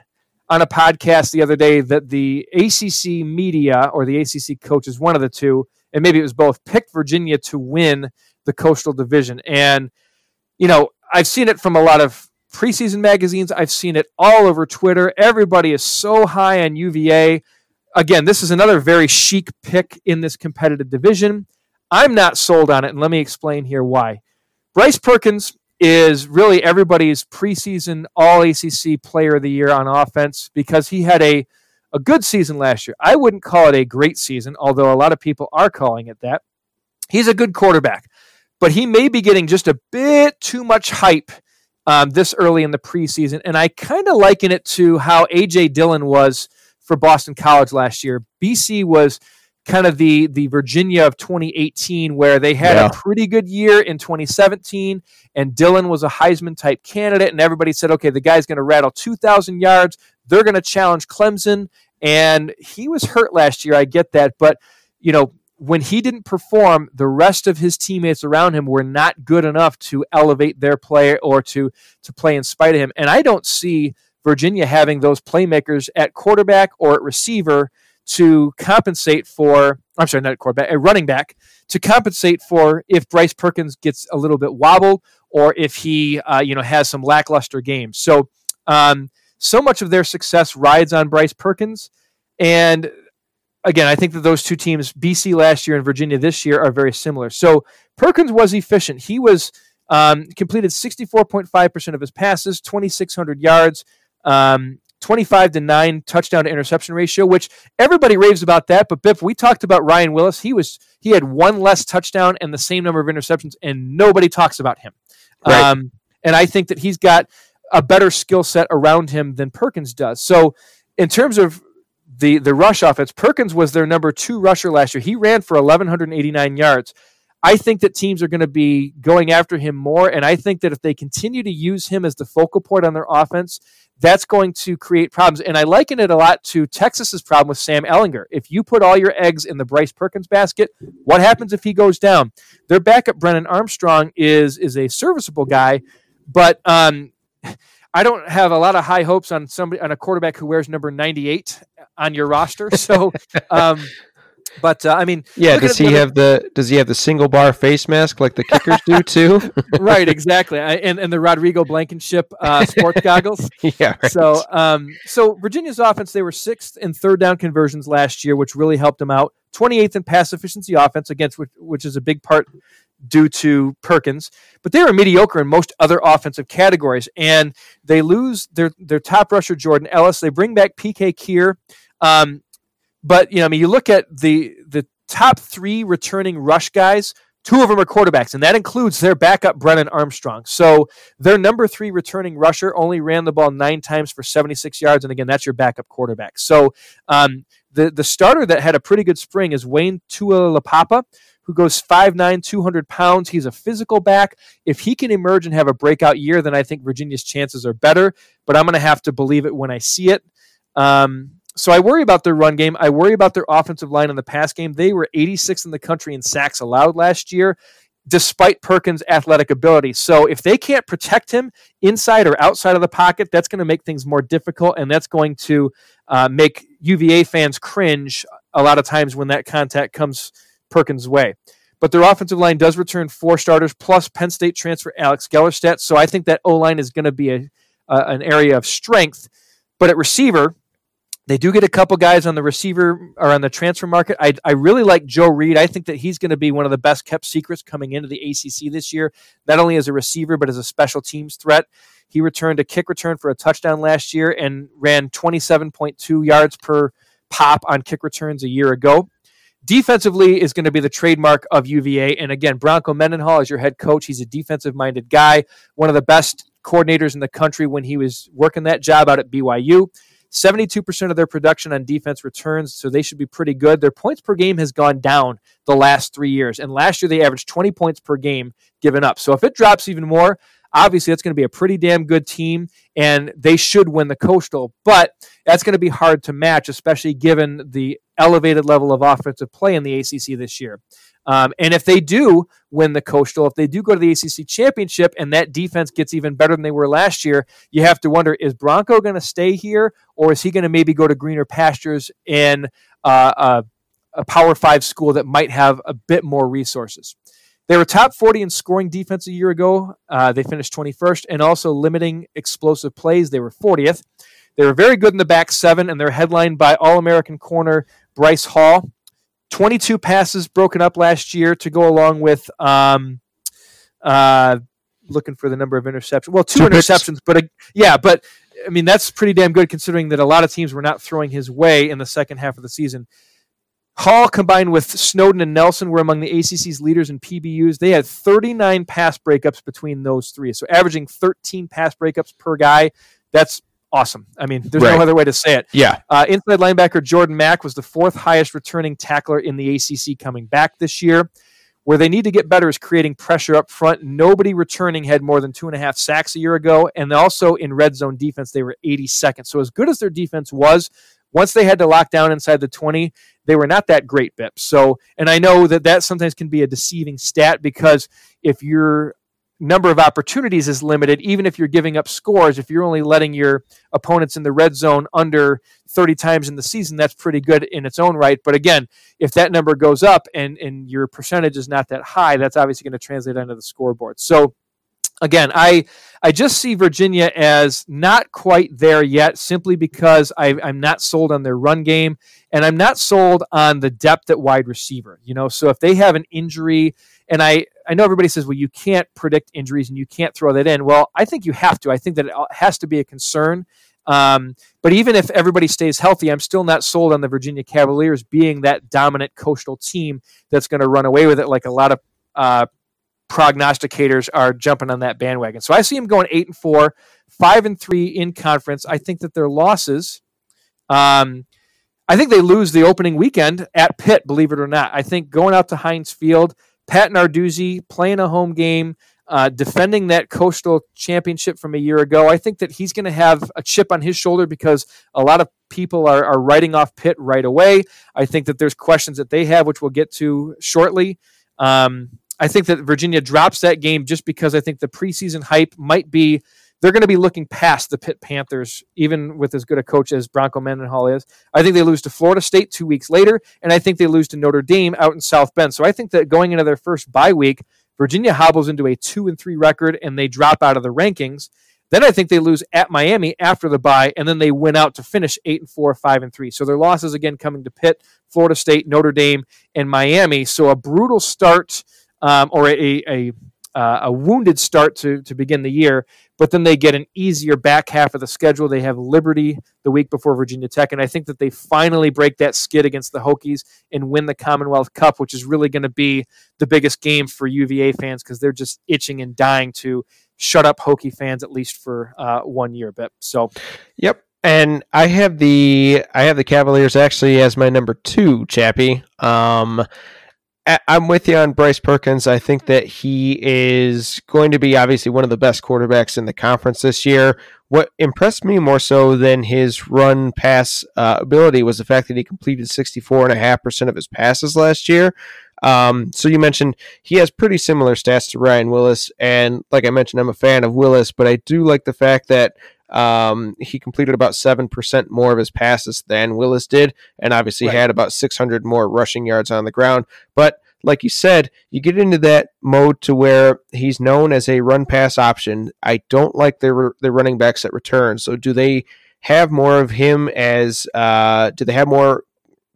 on a podcast the other day that the ACC media or the ACC coaches, one of the two, and maybe it was both, picked Virginia to win the Coastal Division. And you know, I've seen it from a lot of preseason magazines. I've seen it all over Twitter. Everybody is so high on UVA. Again, this is another very chic pick in this competitive division. I'm not sold on it, and let me explain here why. Bryce Perkins is really everybody's preseason All ACC Player of the Year on offense because he had a a good season last year. I wouldn't call it a great season, although a lot of people are calling it that. He's a good quarterback, but he may be getting just a bit too much hype um, this early in the preseason. And I kind of liken it to how AJ Dillon was for Boston College last year. BC was kind of the the Virginia of 2018, where they had Yeah. a pretty good year in 2017, and Dillon was a Heisman type candidate, and everybody said, okay, the guy's going to rattle 2,000 yards. They're going to challenge Clemson, and he was hurt last year. I get that, but you know. When he didn't perform, the rest of his teammates around him were not good enough to elevate their play or to to play in spite of him. And I don't see Virginia having those playmakers at quarterback or at receiver to compensate for. I'm sorry, not at quarterback, a running back to compensate for if Bryce Perkins gets a little bit wobbled or if he, uh, you know, has some lackluster games. So, um, so much of their success rides on Bryce Perkins, and again, I think that those two teams, BC last year and Virginia this year, are very similar. So Perkins was efficient. He was um, completed 64.5% of his passes, 2,600 yards, um, 25 to 9 touchdown to interception ratio, which everybody raves about that. But Biff, we talked about Ryan Willis. He was he had one less touchdown and the same number of interceptions, and nobody talks about him. Right. Um, and I think that he's got a better skill set around him than Perkins does. So, in terms of the the rush offense, Perkins was their number two rusher last year. He ran for 1,189 yards. I think that teams are going to be going after him more, and I think that if they continue to use him as the focal point on their offense, that's going to create problems. And I liken it a lot to Texas's problem with Sam Ehlinger. If you put all your eggs in the Bryce Perkins basket, what happens if he goes down? Their backup, Brennan Armstrong, is is a serviceable guy, but um, [laughs] I don't have a lot of high hopes on somebody on a quarterback who wears number 98 on your roster. So, [laughs] um, but uh, I mean, Yeah, does he have the does he have the single bar face mask like the kickers do [laughs] too? right? Exactly, I, and and the Rodrigo Blankenship uh, [laughs] sports goggles. [laughs] yeah, right. So, um, so Virginia's offense, they were sixth in third down conversions last year, which really helped them out. 28th in pass efficiency offense, against which, which is a big part due to Perkins. But they were mediocre in most other offensive categories, and they lose their their top rusher Jordan Ellis. They bring back PK Kier. Um, but you know, I mean, you look at the the top three returning rush guys. Two of them are quarterbacks, and that includes their backup, Brennan Armstrong. So their number three returning rusher only ran the ball nine times for 76 yards, and again, that's your backup quarterback. So um, the the starter that had a pretty good spring is Wayne Taulapapa, who goes 5'9", 200 pounds. He's a physical back. If he can emerge and have a breakout year, then I think Virginia's chances are better. But I'm going to have to believe it when I see it. Um, so I worry about their run game. I worry about their offensive line in the pass game. They were 86 in the country in sacks allowed last year, despite Perkins' athletic ability. So if they can't protect him inside or outside of the pocket, that's going to make things more difficult, and that's going to uh, make UVA fans cringe a lot of times when that contact comes Perkins' way. But their offensive line does return four starters plus Penn State transfer Alex Gellerstedt. So I think that O line is going to be a, uh, an area of strength. But at receiver, they do get a couple guys on the receiver or on the transfer market. I, I really like Joe Reed. I think that he's going to be one of the best kept secrets coming into the ACC this year, not only as a receiver, but as a special teams threat. He returned a kick return for a touchdown last year and ran 27.2 yards per pop on kick returns a year ago. Defensively is going to be the trademark of UVA. And again, Bronco Mendenhall is your head coach. He's a defensive minded guy, one of the best coordinators in the country when he was working that job out at BYU. 72% of their production on defense returns, so they should be pretty good. Their points per game has gone down the last three years, and last year they averaged 20 points per game given up. So if it drops even more, obviously that's going to be a pretty damn good team, and they should win the Coastal. But that's going to be hard to match, especially given the elevated level of offensive play in the ACC this year. Um, and if they do win the Coastal, if they do go to the ACC championship and that defense gets even better than they were last year, you have to wonder is Bronco going to stay here or is he going to maybe go to greener pastures in uh, a, a Power Five school that might have a bit more resources? They were top 40 in scoring defense a year ago. Uh, they finished 21st and also limiting explosive plays. They were 40th. They were very good in the back seven, and they're headlined by All American corner Bryce Hall. 22 passes broken up last year to go along with um, uh, looking for the number of interceptions. Well, two, two interceptions, but uh, yeah, but I mean that's pretty damn good considering that a lot of teams were not throwing his way in the second half of the season. Hall combined with Snowden and Nelson were among the ACC's leaders in PBUs. They had 39 pass breakups between those three, so averaging 13 pass breakups per guy. That's awesome. I mean, there's right. no other way to say it. Yeah. Uh, inside linebacker Jordan Mack was the fourth highest returning tackler in the ACC coming back this year. Where they need to get better is creating pressure up front. Nobody returning had more than two and a half sacks a year ago. And also in red zone defense, they were 82nd. So, as good as their defense was, once they had to lock down inside the 20, they were not that great, Bip. So, and I know that that sometimes can be a deceiving stat because if you're number of opportunities is limited, even if you're giving up scores. If you're only letting your opponents in the red zone under 30 times in the season, that's pretty good in its own right. But again, if that number goes up and, and your percentage is not that high, that's obviously going to translate onto the scoreboard. So again, I I just see Virginia as not quite there yet, simply because I, I'm not sold on their run game, and I'm not sold on the depth at wide receiver. You know, so if they have an injury, and I I know everybody says, well, you can't predict injuries and you can't throw that in. Well, I think you have to. I think that it has to be a concern. Um, but even if everybody stays healthy, I'm still not sold on the Virginia Cavaliers being that dominant coastal team that's going to run away with it like a lot of uh, prognosticators are jumping on that bandwagon. So I see them going eight and four, five and three in conference. I think that their losses, um, I think they lose the opening weekend at Pitt. Believe it or not, I think going out to Heinz Field, Pat Narduzzi playing a home game. Uh, defending that coastal championship from a year ago. I think that he's going to have a chip on his shoulder because a lot of people are, are writing off Pitt right away. I think that there's questions that they have, which we'll get to shortly. Um, I think that Virginia drops that game just because I think the preseason hype might be they're going to be looking past the Pitt Panthers, even with as good a coach as Bronco Mendenhall is. I think they lose to Florida State two weeks later, and I think they lose to Notre Dame out in South Bend. So I think that going into their first bye week, Virginia hobbles into a two and three record, and they drop out of the rankings. Then I think they lose at Miami after the bye, and then they win out to finish eight and four, five and three. So their losses again coming to Pitt, Florida State, Notre Dame, and Miami. So a brutal start um, or a, a a wounded start to to begin the year, but then they get an easier back half of the schedule. They have Liberty the week before Virginia Tech, and I think that they finally break that skid against the Hokies and win the Commonwealth Cup, which is really going to be the biggest game for UVA fans because they're just itching and dying to shut up Hokie fans at least for uh, one year bit. So, yep. And I have the I have the Cavaliers actually as my number two, Chappie. Um, I'm with you on Bryce Perkins. I think that he is going to be obviously one of the best quarterbacks in the conference this year. What impressed me more so than his run pass uh, ability was the fact that he completed 64.5% of his passes last year. Um, so you mentioned he has pretty similar stats to Ryan Willis. And like I mentioned, I'm a fan of Willis, but I do like the fact that um, he completed about 7% more of his passes than Willis did, and obviously right. had about 600 more rushing yards on the ground. But like you said, you get into that mode to where he's known as a run pass option. I don't like their their running backs at return. So do they have more of him as uh, do they have more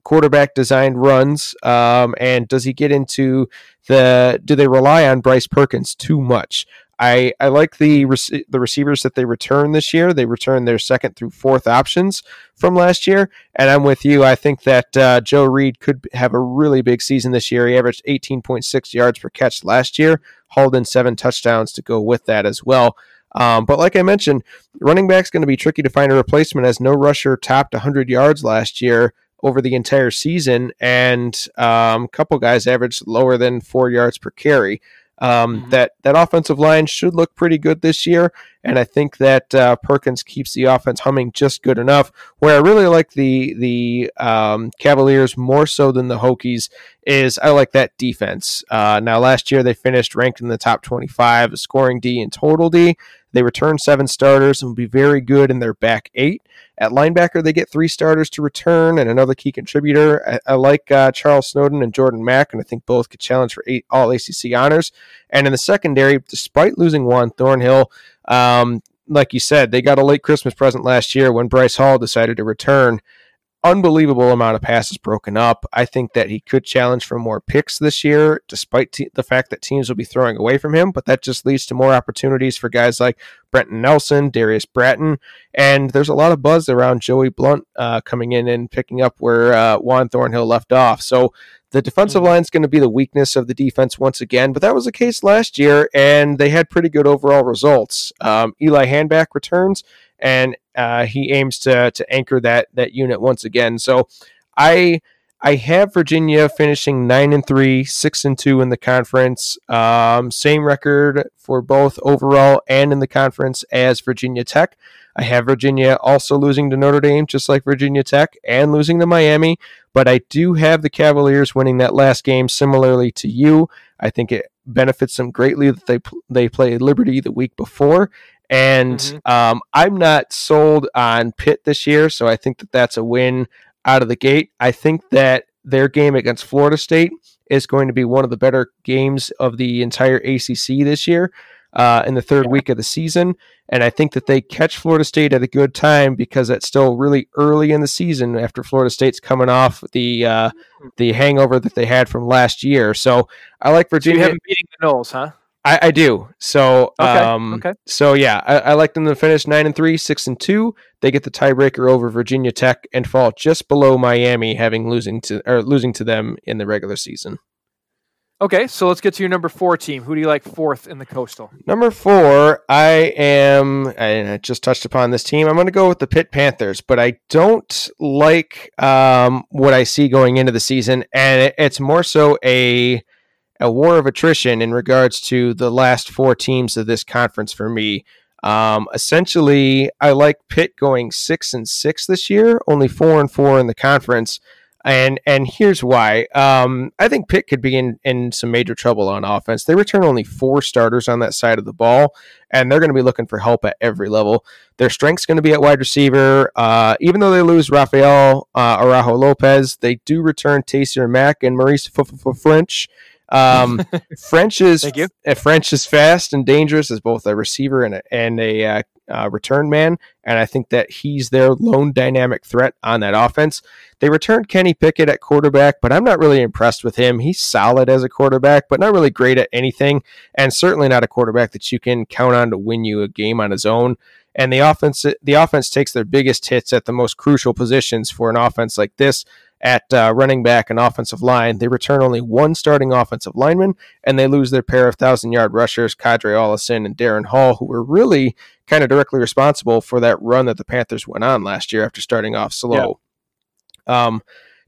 quarterback designed runs? Um, and does he get into the do they rely on Bryce Perkins too much? I, I like the rec- the receivers that they return this year. They return their second through fourth options from last year, and I'm with you. I think that uh, Joe Reed could have a really big season this year. He averaged 18.6 yards per catch last year, hauled in seven touchdowns to go with that as well. Um, but like I mentioned, running back's going to be tricky to find a replacement as no rusher topped 100 yards last year over the entire season, and um, a couple guys averaged lower than four yards per carry. Um, mm-hmm. That that offensive line should look pretty good this year, and I think that uh, Perkins keeps the offense humming just good enough. Where I really like the the um, Cavaliers more so than the Hokies is I like that defense. Uh, now last year they finished ranked in the top 25 scoring D and total D. They return seven starters and will be very good in their back eight. At linebacker, they get three starters to return and another key contributor. I, I like uh, Charles Snowden and Jordan Mack, and I think both could challenge for eight all ACC honors. And in the secondary, despite losing Juan Thornhill, um, like you said, they got a late Christmas present last year when Bryce Hall decided to return unbelievable amount of passes broken up. I think that he could challenge for more picks this year, despite te- the fact that teams will be throwing away from him. But that just leads to more opportunities for guys like Brenton Nelson, Darius Bratton, and there's a lot of buzz around Joey Blount uh, coming in and picking up where uh, Juan Thornhill left off. So the defensive mm-hmm. line is going to be the weakness of the defense once again, but that was the case last year, and they had pretty good overall results. Um, Eli Hanback returns and uh, he aims to to anchor that that unit once again. So I I have Virginia finishing nine and three, six and two in the conference. Um, same record for both overall and in the conference as Virginia Tech. I have Virginia also losing to Notre Dame, just like Virginia Tech, and losing to Miami. But I do have the Cavaliers winning that last game, similarly to you. I think it benefits them greatly that they they played Liberty the week before, and mm-hmm. um, I'm not sold on Pitt this year, so I think that that's a win out of the gate. I think that their game against Florida State is going to be one of the better games of the entire ACC this year uh, in the third yeah. week of the season. And I think that they catch Florida State at a good time because it's still really early in the season after Florida State's coming off the uh, mm-hmm. the hangover that they had from last year. So I like Virginia. So you have beating the Noles, huh? I, I do. So okay. Um, okay. So yeah, I, I, like them to finish nine and three, six and two. They get the tiebreaker over Virginia Tech and fall just below Miami, having losing to or losing to them in the regular season. Okay, so let's get to your number four team. Who do you like fourth in the Coastal? Number four, I am. And I just touched upon this team. I'm going to go with the Pitt Panthers, but I don't like um, what I see going into the season, and it's more so a a war of attrition in regards to the last four teams of this conference for me. Um, essentially, I like Pitt going six and six this year, only four and four in the conference, and and here's why. Um, I think Pitt could be in in some major trouble on offense. They return only four starters on that side of the ball, and they're going to be looking for help at every level. Their strength's going to be at wide receiver. Uh, even though they lose Rafael uh, Araujo Lopez, they do return Taysir Mack and Maurice Ffrench. Um, [laughs] Ffrench is uh, Ffrench is fast and dangerous as both a receiver and a, and a uh, uh, return man, and I think that he's their lone dynamic threat on that offense. They returned Kenny Pickett at quarterback, but I'm not really impressed with him. He's solid as a quarterback, but not really great at anything, and certainly not a quarterback that you can count on to win you a game on his own. And the offense, the offense takes their biggest hits at the most crucial positions for an offense like this at uh, running back and offensive line. They return only one starting offensive lineman, and they lose their pair of thousand yard rushers, Qadree Ollison and Darrin Hall, who were really kind of directly responsible for that run that the Panthers went on last year after starting off slow. Yeah. Um,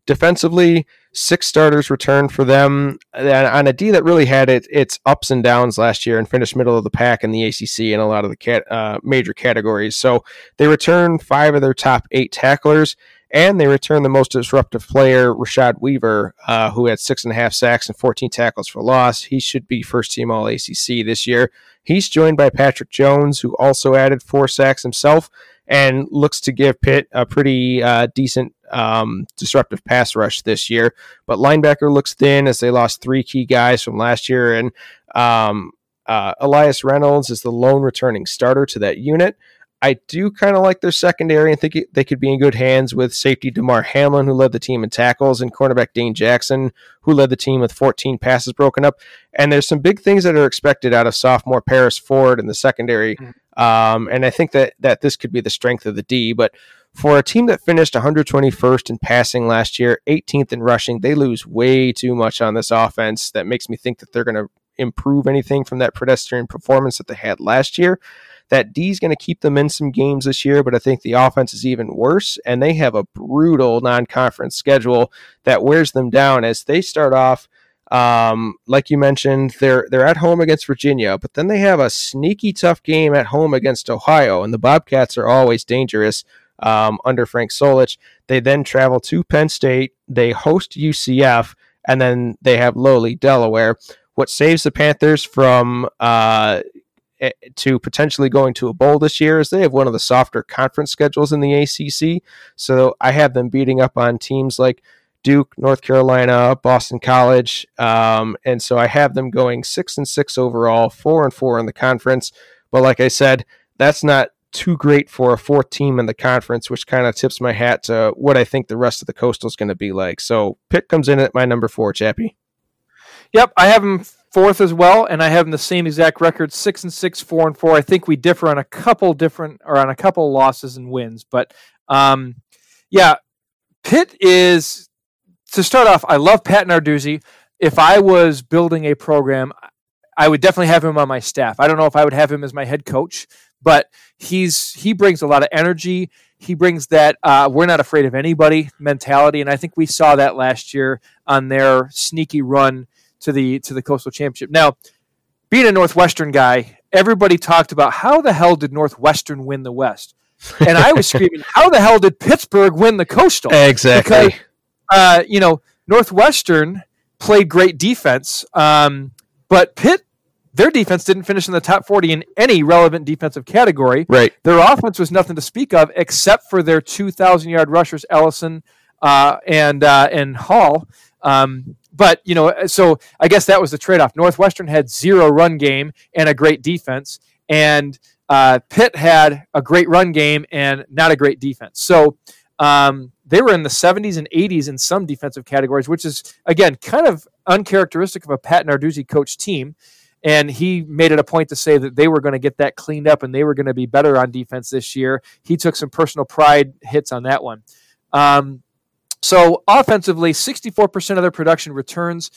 defensively, six starters returned for them on a D that really had it, its ups and downs last year and finished middle of the pack in the ACC in a lot of the cat, uh, major categories. So they returned five of their top eight tacklers and they return the most disruptive player, Rashad Weaver, uh, who had six and a half sacks and 14 tackles for loss. He should be first team All ACC this year. He's joined by Patrick Jones, who also added four sacks himself and looks to give Pitt a pretty uh, decent um, disruptive pass rush this year. But linebacker looks thin as they lost three key guys from last year. And um, uh, Elias Reynolds is the lone returning starter to that unit. I do kind of like their secondary and think they could be in good hands with safety Damar Hamlin, who led the team in tackles, and cornerback Dane Jackson, who led the team with 14 passes broken up. And there's some big things that are expected out of sophomore Paris Ford in the secondary. Mm-hmm. Um, and I think that, that this could be the strength of the D. But for a team that finished 121st in passing last year, 18th in rushing, they lose way too much on this offense. That makes me think that they're going to improve anything from that pedestrian performance that they had last year. That D is going to keep them in some games this year, but I think the offense is even worse, and they have a brutal non-conference schedule that wears them down as they start off. Um, like you mentioned, they're they're at home against Virginia, but then they have a sneaky tough game at home against Ohio, and the Bobcats are always dangerous um, under Frank Solich. They then travel to Penn State, they host UCF, and then they have lowly Delaware. What saves the Panthers from uh, to potentially going to a bowl this year is they have one of the softer conference schedules in the ACC. So I have them beating up on teams like Duke, North Carolina, Boston College, um, and so I have them going six and six overall, four and four in the conference. But like I said, that's not too great for a fourth team in the conference, which kind of tips my hat to what I think the rest of the coastal is going to be like. So Pitt comes in at my number four, Chappie. Yep, I have them fourth as well, and I have them the same exact record, six and six, four and four. I think we differ on a couple different or on a couple losses and wins, but um, yeah, Pitt is to start off. I love Pat Narduzzi. If I was building a program, I would definitely have him on my staff. I don't know if I would have him as my head coach, but he's he brings a lot of energy. He brings that uh, we're not afraid of anybody mentality, and I think we saw that last year on their sneaky run to the to the Coastal Championship. Now, being a Northwestern guy, everybody talked about how the hell did Northwestern win the West, and I was screaming, [laughs] how the hell did Pittsburgh win the Coastal? Exactly. Because, uh, you know, Northwestern played great defense, um, but Pitt. Their defense didn't finish in the top 40 in any relevant defensive category. Right. Their offense was nothing to speak of except for their 2,000 yard rushers, Ollison uh, and uh, and Hall. Um, but you know, so I guess that was the trade-off. Northwestern had zero run game and a great defense, and uh, Pitt had a great run game and not a great defense. So um, they were in the 70s and 80s in some defensive categories, which is again kind of uncharacteristic of a Pat Narduzzi coach team. And he made it a point to say that they were going to get that cleaned up and they were going to be better on defense this year. He took some personal pride hits on that one. Um, so offensively, 64% of their production returns.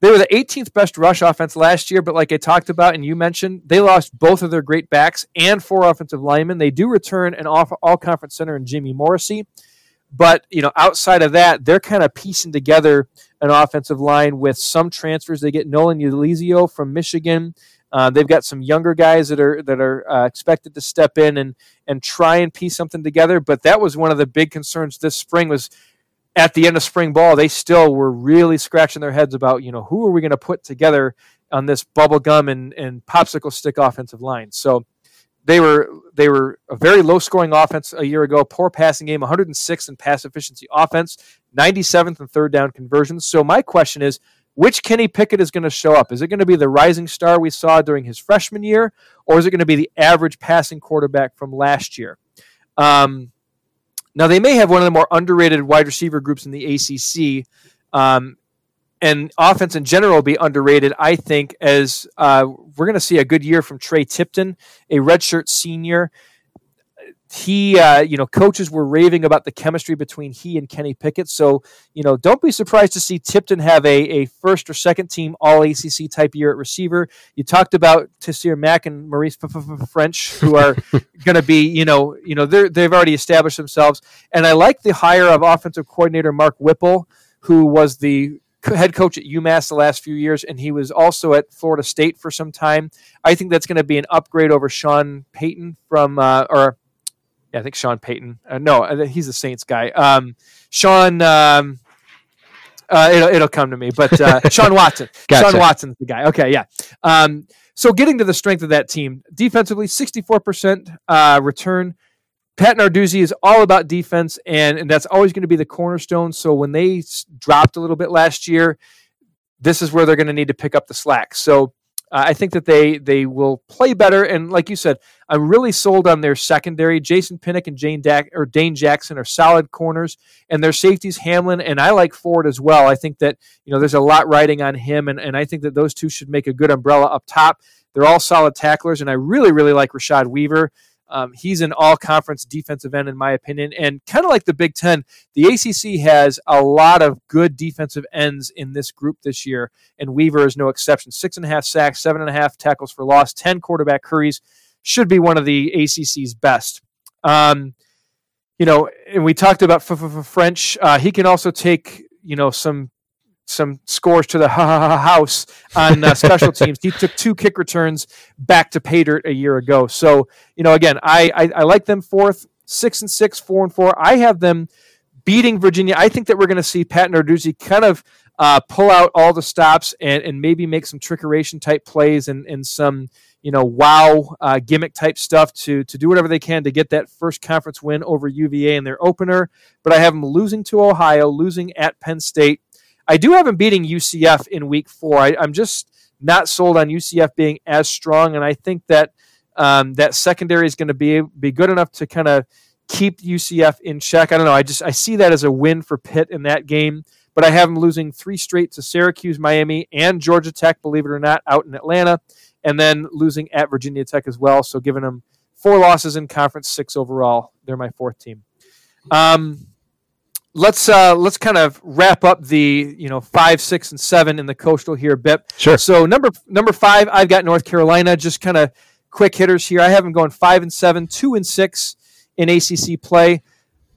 They were the 18th best rush offense last year, but like I talked about and you mentioned, they lost both of their great backs and four offensive linemen. They do return an all conference center in Jimmy Morrissey. But, you know, outside of that, they're kind of piecing together an offensive line with some transfers. They get Nolan Ulizio from Michigan. Uh, they've got some younger guys that are that are uh, expected to step in and and try and piece something together. But that was one of the big concerns this spring was at the end of spring ball, they still were really scratching their heads about, you know, who are we going to put together on this bubblegum and, and popsicle stick offensive line. So they were they were a very low scoring offense a year ago, poor passing game, 106 in pass efficiency offense, 97th and third down conversions. So my question is, which Kenny Pickett is going to show up? Is it going to be the rising star we saw during his freshman year, or is it going to be the average passing quarterback from last year? Um, now, they may have one of the more underrated wide receiver groups in the ACC. Um, and offense in general will be underrated, I think, as uh, we're going to see a good year from Tre Tipton, a redshirt senior he, uh, you know, coaches were raving about the chemistry between he and Kenny Pickett. So, you know, don't be surprised to see Tipton have a, a first or second team All ACC type year at receiver. You talked about Taysir Mack and Maurice Ffrench, who are [laughs] going to be, you know, you know, they they've already established themselves. And I like the hire of offensive coordinator Mark Whipple, who was the head coach at UMass the last few years, and he was also at Florida State for some time. I think that's going to be an upgrade over Sean Payton from, uh, or yeah, I think Sean Payton. Uh, no, uh, he's a Saints guy. Um, Sean. Um, uh, it'll, it'll come to me, but uh, [laughs] Shawn Watson. gotcha. Shawn Watson's the guy. Okay, yeah. Um, so getting to the strength of that team, defensively, 64% uh, return. Pat Narduzzi is all about defense, and, and that's always going to be the cornerstone. So when they dropped a little bit last year, this is where they're going to need to pick up the slack. So uh, I think that they they will play better, and like you said, I'm really sold on their secondary. Jason Pinnock and Jane Dak or Dane Jackson are solid corners, and their safeties Hamlin and I like Ford as well. I think that you know there's a lot riding on him, and, and I think that those two should make a good umbrella up top. They're all solid tacklers, and I really really like Rashad Weaver. Um, he's an all conference defensive end, in my opinion. And kind of like the Big Ten, the ACC has a lot of good defensive ends in this group this year, and Weaver is no exception. Six and a half sacks, seven and a half tackles for loss, 10 quarterback hurries. Should be one of the ACC's best. Um, you know, and we talked about Ffrench. Uh, he can also take, you know, some some scores to the [laughs] house on uh, special [laughs] teams. He took two kick returns back to pay dirt a year ago. So you know, again, I, I, I like them fourth, six and six, four and four. I have them beating Virginia. I think that we're going to see Pat Narduzzi kind of uh, pull out all the stops and, and maybe make some trickeration type plays and, and some you know wow uh, gimmick type stuff to to do whatever they can to get that first conference win over UVA in their opener. But I have them losing to Ohio, losing at Penn State I do have him beating UCF in week four. I, am just not sold on UCF being as strong, and I think that um, that secondary is going to be be good enough to kind of keep UCF in check. I don't know. I just I see that as a win for Pitt in that game, but I have them losing three straight to Syracuse, Miami, and Georgia Tech. Believe it or not, out in Atlanta, and then losing at Virginia Tech as well. So giving them four losses in conference, six overall. They're my fourth team. Um, let's uh, let's kind of wrap up the you know five, six, and seven in the coastal here, Bip. Sure. So number number five, I've got North Carolina. Just kind of quick hitters here. I have them going five and seven, two and six in ACC play.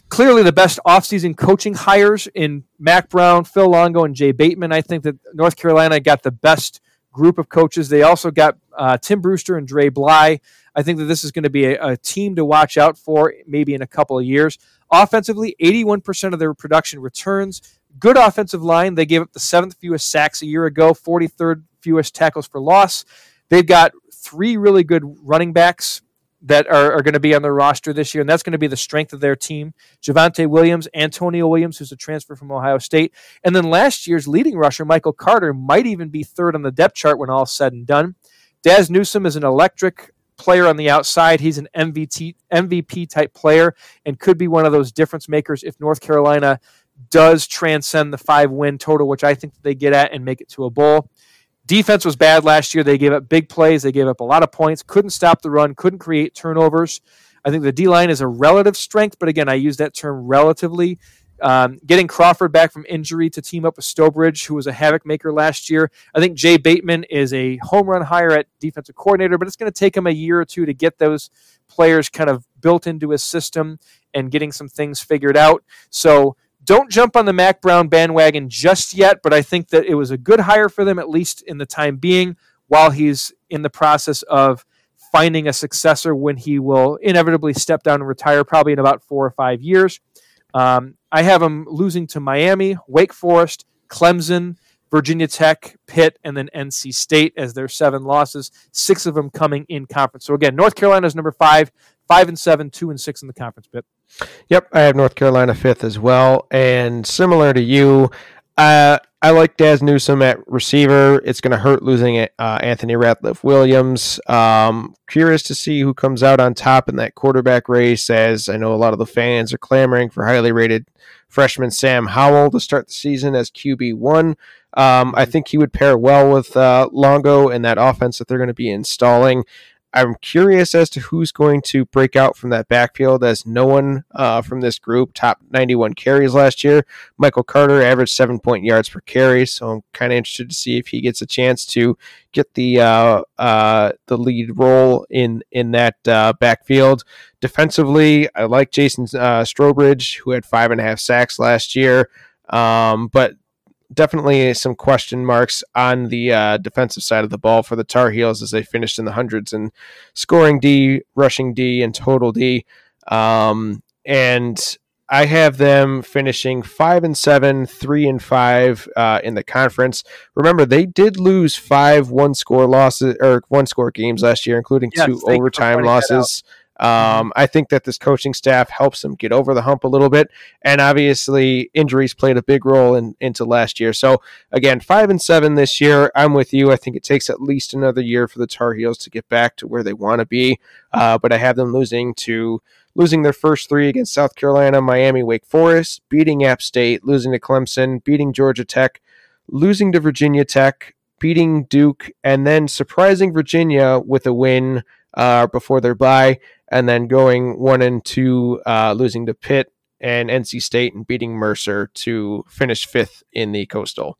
Clearly, the best offseason coaching hires in Mack Brown, Phil Longo, and Jay Bateman. I think that North Carolina got the best group of coaches. They also got uh, Tim Brewster and Dre Bly. I think that this is going to be a, a team to watch out for maybe in a couple of years. Offensively, 81% of their production returns. Good offensive line. They gave up the seventh fewest sacks a year ago, 43rd fewest tackles for loss. They've got three really good running backs that are, are going to be on their roster this year, and that's going to be the strength of their team. Javonte Williams, Antonio Williams, who's a transfer from Ohio State, and then last year's leading rusher, Michael Carter, might even be third on the depth chart when all said and done. Dazz Newsome is an electric player on the outside. He's an MVP MVP type player and could be one of those difference makers if North Carolina does transcend the five win total, which I think they get at and make it to a bowl. Defense was bad last year. They gave up big plays. They gave up a lot of points. Couldn't stop the run. Couldn't create turnovers. I think the D line is a relative strength, but again, I use that term relatively um, getting Crawford back from injury to team up with Strowbridge, who was a havoc maker last year. I think Jay Bateman is a home run hire at defensive coordinator, but it's going to take him a year or two to get those players kind of built into his system and getting some things figured out. So don't jump on the Mack Brown bandwagon just yet, but I think that it was a good hire for them, at least in the time being, while he's in the process of finding a successor when he will inevitably step down and retire, probably in about four or five years. Um, I have them losing to Miami, Wake Forest, Clemson, Virginia Tech, Pitt, and then NC State as their seven losses. Six of them coming in conference. So again, North Carolina is number five, five and seven, two and six in the conference. Bit. Yep, I have North Carolina fifth as well, and similar to you. Uh, I like Dazz Newsome at receiver. It's going to hurt losing uh, Anthony Ratliff Williams. Um, curious to see who comes out on top in that quarterback race, as I know a lot of the fans are clamoring for highly rated freshman Sam Howell to start the season as QB one. Um, I think he would pair well with uh, Longo in that offense that they're going to be installing. I'm curious as to who's going to break out from that backfield, as no one uh, from this group top 91 carries last year. Michael Carter averaged seven point yards per carry, so I'm kind of interested to see if he gets a chance to get the uh, uh, the lead role in in that uh, backfield. Defensively, I like Jason uh, Strowbridge, who had five and a half sacks last year. Um, but definitely some question marks on the uh, defensive side of the ball for the Tar Heels as they finished in the hundreds in scoring D, rushing D, and total D. Um, and I have them finishing five and seven, three and five uh, in the conference. Remember, they did lose five one score losses or one score games last year, including yes, two overtime losses. Um, I think that this coaching staff helps them get over the hump a little bit, and obviously injuries played a big role in, into last year. So again, five and seven this year. I'm with you. I think it takes at least another year for the Tar Heels to get back to where they want to be, uh, but I have them losing to losing their first three against South Carolina, Miami, Wake Forest, beating App State, losing to Clemson, beating Georgia Tech, losing to Virginia Tech, beating Duke, and then surprising Virginia with a win uh, before their bye and then going one and two, uh, losing to Pitt and NC State and beating Mercer to finish fifth in the Coastal.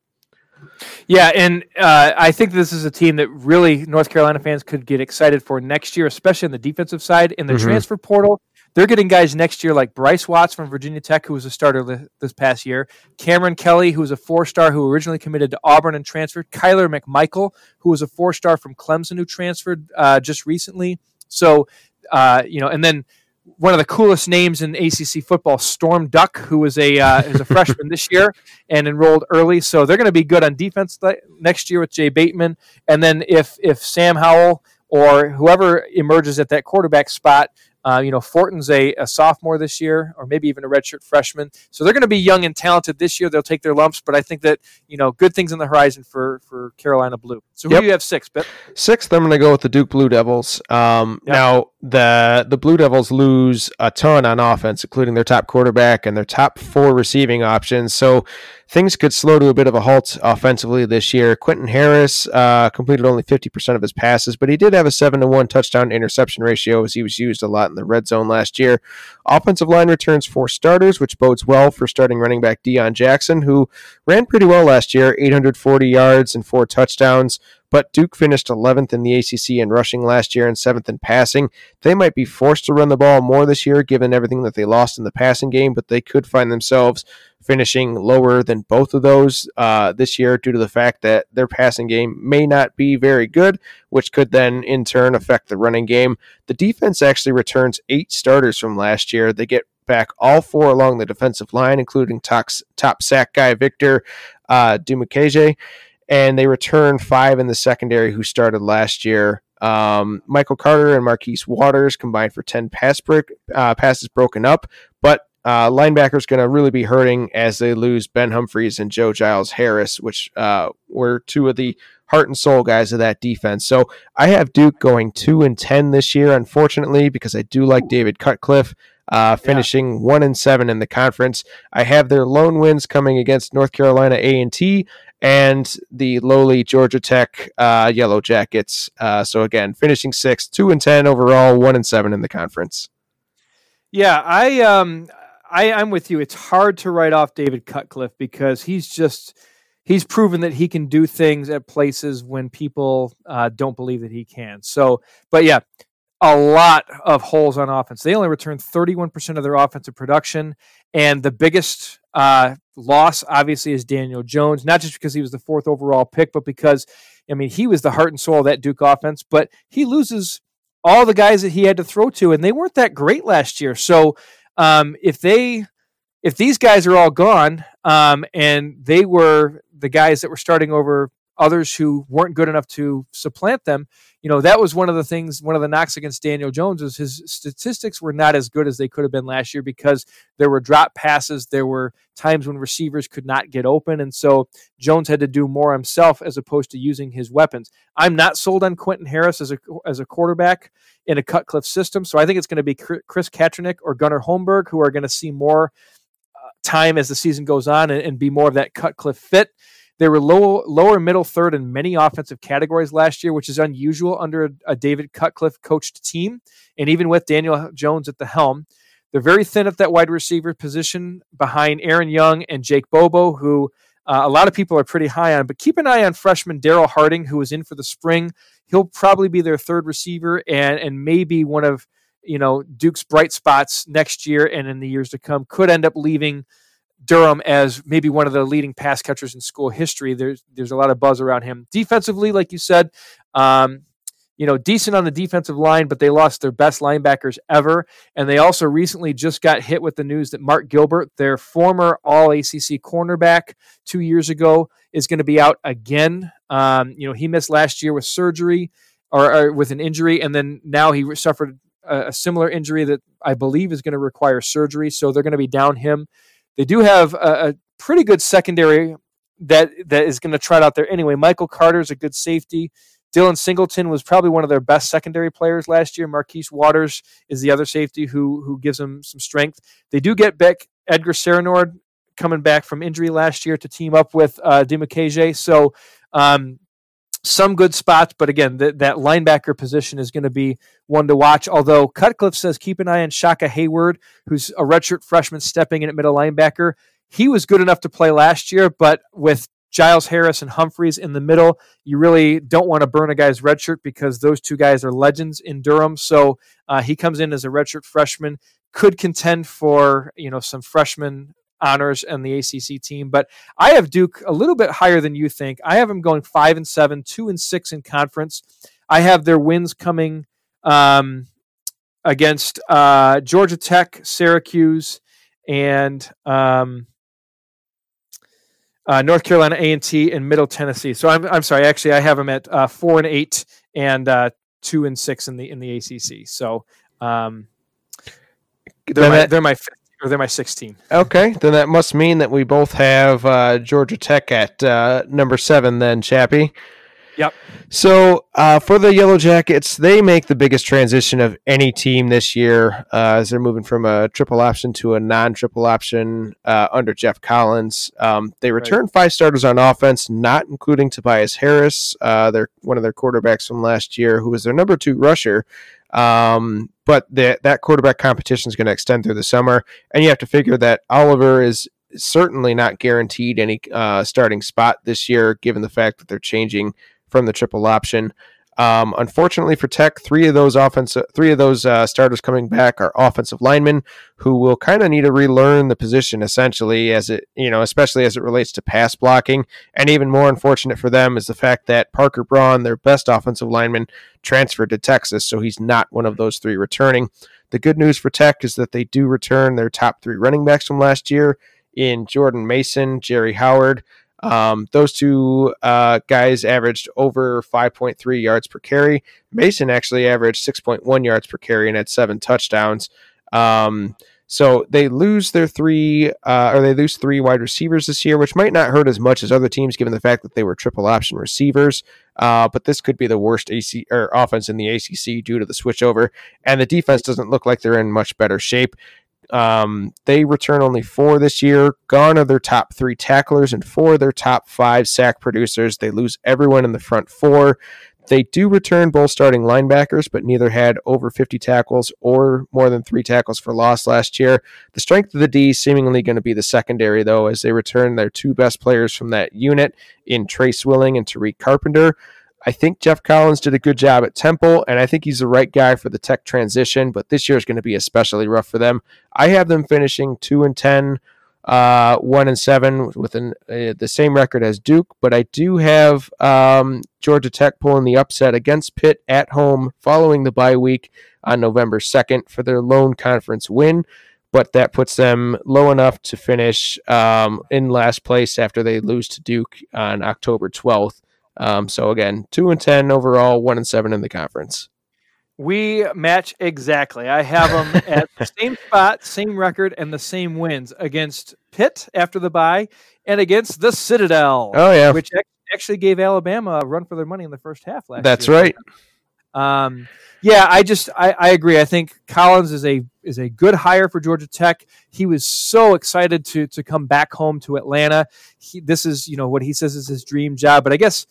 Yeah, and uh, I think this is a team that really North Carolina fans could get excited for next year, especially on the defensive side. In the mm-hmm. transfer portal, they're getting guys next year like Bryce Watts from Virginia Tech, who was a starter this past year, Cameron Kelly, who was a four star who originally committed to Auburn and transferred, Kyler McMichael, who was a four star from Clemson who transferred uh, just recently. So uh, you know, and then one of the coolest names in ACC football, Storm Duck, who was a uh, is a freshman [laughs] this year and enrolled early. So they're going to be good on defense th- next year with Jay Bateman. And then if if Sam Howell or whoever emerges at that quarterback spot uh, you know, Fortin's a, a, sophomore this year, or maybe even a redshirt freshman. So they're going to be young and talented this year. They'll take their lumps, but I think that you know, good things on the horizon for for Carolina Blue. So who yep. do you have sixth? Bip? Sixth, I'm going to go with the Duke Blue Devils. Um, yep. Now the the Blue Devils lose a ton on offense, including their top quarterback and their top four receiving options. So things could slow to a bit of a halt offensively this year. Quentin Harris uh, completed only 50% of his passes, but he did have a 7 to 1 touchdown interception ratio as he was used a lot in the red zone last year. Offensive line returns four starters, which bodes well for starting running back Deon Jackson, who ran pretty well last year 840 yards and four touchdowns. But Duke finished 11th in the ACC in rushing last year and 7th in passing. They might be forced to run the ball more this year given everything that they lost in the passing game, but they could find themselves finishing lower than both of those uh, this year due to the fact that their passing game may not be very good, which could then in turn affect the running game. The defense actually returns eight starters from last year. They get back all four along the defensive line, including top, top sack guy Victor uh, and they return five in the secondary who started last year. Um, Michael Carter and Marquise Waters combined for 10 pass break, uh, passes broken up, but uh, linebackers going to really be hurting as they lose Ben Humphreys and Joe Giles Harris, which uh, were two of the heart and soul guys of that defense. So I have Duke going two and ten this year, unfortunately, because I do like David Cutcliffe. Uh, finishing yeah. one and seven in the conference. I have their lone wins coming against North Carolina A and T and the lowly Georgia Tech uh, Yellow Jackets. Uh, so again, finishing sixth, two and ten overall, one and seven in the conference. Yeah, I um, I I'm with you. It's hard to write off David Cutcliffe because he's just he's proven that he can do things at places when people uh, don't believe that he can. So, but yeah, a lot of holes on offense. They only return 31% of their offensive production. And the biggest uh, loss, obviously, is Daniel Jones, not just because he was the fourth overall pick, but because, I mean, he was the heart and soul of that Duke offense, but he loses all the guys that he had to throw to, and they weren't that great last year. So um, if they, if these guys are all gone, um, and they were the guys that were starting over others who weren't good enough to supplant them. You know, that was one of the things, one of the knocks against Daniel Jones is his statistics were not as good as they could have been last year because there were drop passes, there were times when receivers could not get open, and so Jones had to do more himself as opposed to using his weapons. I'm not sold on Quentin Harris as a as a quarterback in a Cutcliffe system, so I think it's going to be Chris Katrenick or Gunnar Holmberg who are going to see more uh, time as the season goes on and, and be more of that Cutcliffe fit. They were low, lower, middle, third in many offensive categories last year, which is unusual under a, a David Cutcliffe coached team, and even with Daniel Jones at the helm. They're very thin at that wide receiver position behind Aaron Young and Jake Bobo, who uh, a lot of people are pretty high on. But keep an eye on freshman Daryl Harding, who was in for the spring. He'll probably be their third receiver and and maybe one of you know Duke's bright spots next year and in the years to come. Could end up leaving Durham as maybe one of the leading pass catchers in school history. There's there's a lot of buzz around him. Defensively, like you said, um, you know, decent on the defensive line, but they lost their best linebackers ever. And they also recently just got hit with the news that Mark Gilbert, their former All ACC cornerback two years ago, is going to be out again. Um, you know, he missed last year with surgery or, or with an injury, and then now he suffered a, a similar injury that I believe is going to require surgery. So they're going to be down him. They do have a, a pretty good secondary that that is going to try it out there anyway. Michael Carter is a good safety. Dylan Singleton was probably one of their best secondary players last year. Marquise Waters is the other safety who who gives them some strength. They do get back Edgar Serenord coming back from injury last year to team up with uh. So um, some good spots, but again, th- that linebacker position is going to be one to watch. Although Cutcliffe says keep an eye on Shaka Heyward, who's a redshirt freshman stepping in at middle linebacker. He was good enough to play last year, but with Giles Harris and Humphreys in the middle, you really don't want to burn a guy's redshirt because those two guys are legends in Durham. So uh, he comes in as a redshirt freshman, could contend for you know some freshman honors and the ACC team. But I have Duke a little bit higher than you think. I have them going five and seven, two and six in conference. I have their wins coming um, against uh, Georgia Tech, Syracuse, and um, uh, North Carolina A and T, and Middle Tennessee. So I'm I'm sorry. Actually, I have them at uh, four and eight and uh, two and six in the in the ACC. So um, they're my, they're my fifth or they're my 16. Okay, then that must mean that we both have uh, Georgia Tech at uh, number seven, then, Chappie. Yep. So uh, for the Yellow Jackets, they make the biggest transition of any team this year uh, as they're moving from a triple option to a non-triple option uh, under Geoff Collins. Um, they return right. five starters on offense, not including Tobias Harris, uh, they're one of their quarterbacks from last year, who was their number two rusher. Um, but the, that quarterback competition is going to extend through the summer, and you have to figure that Oliver is certainly not guaranteed any uh, starting spot this year, given the fact that they're changing from the triple option. Um, unfortunately for Tech, three of those offensive, three of those uh, starters coming back are offensive linemen who will kind of need to relearn the position essentially, as it you know, especially as it relates to pass blocking. And even more unfortunate for them is the fact that Parker Braun, their best offensive lineman, transferred to Texas, so he's not one of those three returning. The good news for Tech is that they do return their top three running backs from last year in Jordan Mason, Jerry Howard. Um, those two uh, guys averaged over 5.3 yards per carry. Mason actually averaged 6.1 yards per carry and had seven touchdowns. Um, so they lose their three, uh, or they lose three wide receivers this year, which might not hurt as much as other teams, given the fact that they were triple option receivers. Uh, but this could be the worst AC or offense in the ACC due to the switchover, and the defense doesn't look like they're in much better shape. Um, they return only four this year. Gone are their top three tacklers and four of their top five sack producers. They lose everyone in the front four. They do return both starting linebackers, but neither had over 50 tackles or more than three tackles for loss last year. The strength of the D seemingly going to be the secondary, though, as they return their two best players from that unit in Tre Swilling and Tariq Carpenter. I think Geoff Collins did a good job at Temple, and I think he's the right guy for the tech transition. But this year is going to be especially rough for them. I have them finishing two and ten, uh, one and seven, with an, uh, the same record as Duke. But I do have um, Georgia Tech pulling the upset against Pitt at home following the bye week on November second for their lone conference win. But that puts them low enough to finish um, in last place after they lose to Duke on October twelfth Um, so again, two and ten overall, one and seven in the conference. We match exactly. I have them [laughs] at the same spot, same record, and the same wins against Pitt after the bye and against the Citadel. Oh yeah, which actually gave Alabama a run for their money in the first half last That's year. right. Um, yeah, I just I, I agree. I think Collins is a is a good hire for Georgia Tech. He was so excited to to come back home to Atlanta. He, this is you know what he says is his dream job, but I guess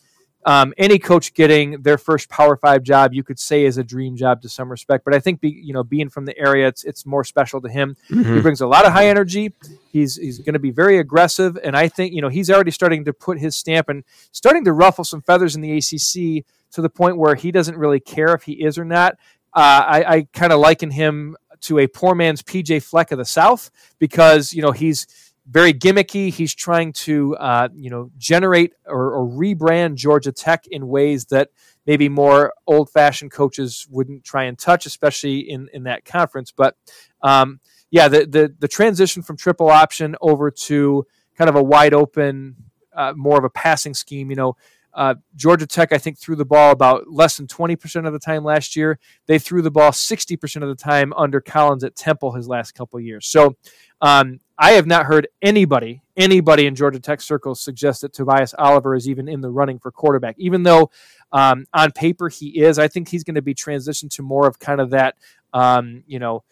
um, any coach getting their first Power Five job, you could say, is a dream job to some respect. But I think, be, you know, being from the area, it's it's more special to him. Mm-hmm. He brings a lot of high energy. He's he's going to be very aggressive, and I think you know he's already starting to put his stamp and starting to ruffle some feathers in the ACC to the point where he doesn't really care if he is or not. Uh, I, I kind of liken him to a poor man's PJ Fleck of the South because you know he's very gimmicky. He's trying to, uh, you know, generate or, or, rebrand Georgia Tech in ways that maybe more old-fashioned coaches wouldn't try and touch, especially in in that conference. But um, yeah, the, the the transition from triple option over to kind of a wide open, uh, more of a passing scheme. You know, uh, Georgia Tech, I think, threw the ball about less than 20% of the time last year. They threw the ball 60% of the time under Collins at Temple his last couple years. So um, I have not heard anybody, anybody in Georgia Tech circles suggest that Tobias Oliver is even in the running for quarterback, even though um, on paper he is. I think he's going to be transitioned to more of kind of that, um, you know,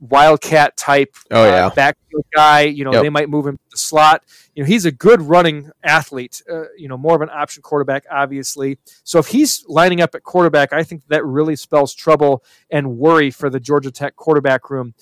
wildcat type oh, yeah. uh, backfield guy. You know, yep. they might move him to the slot. You know, he's a good running athlete. Uh, you know, more of an option quarterback, obviously. So if he's lining up at quarterback, I think that really spells trouble and worry for the Georgia Tech quarterback room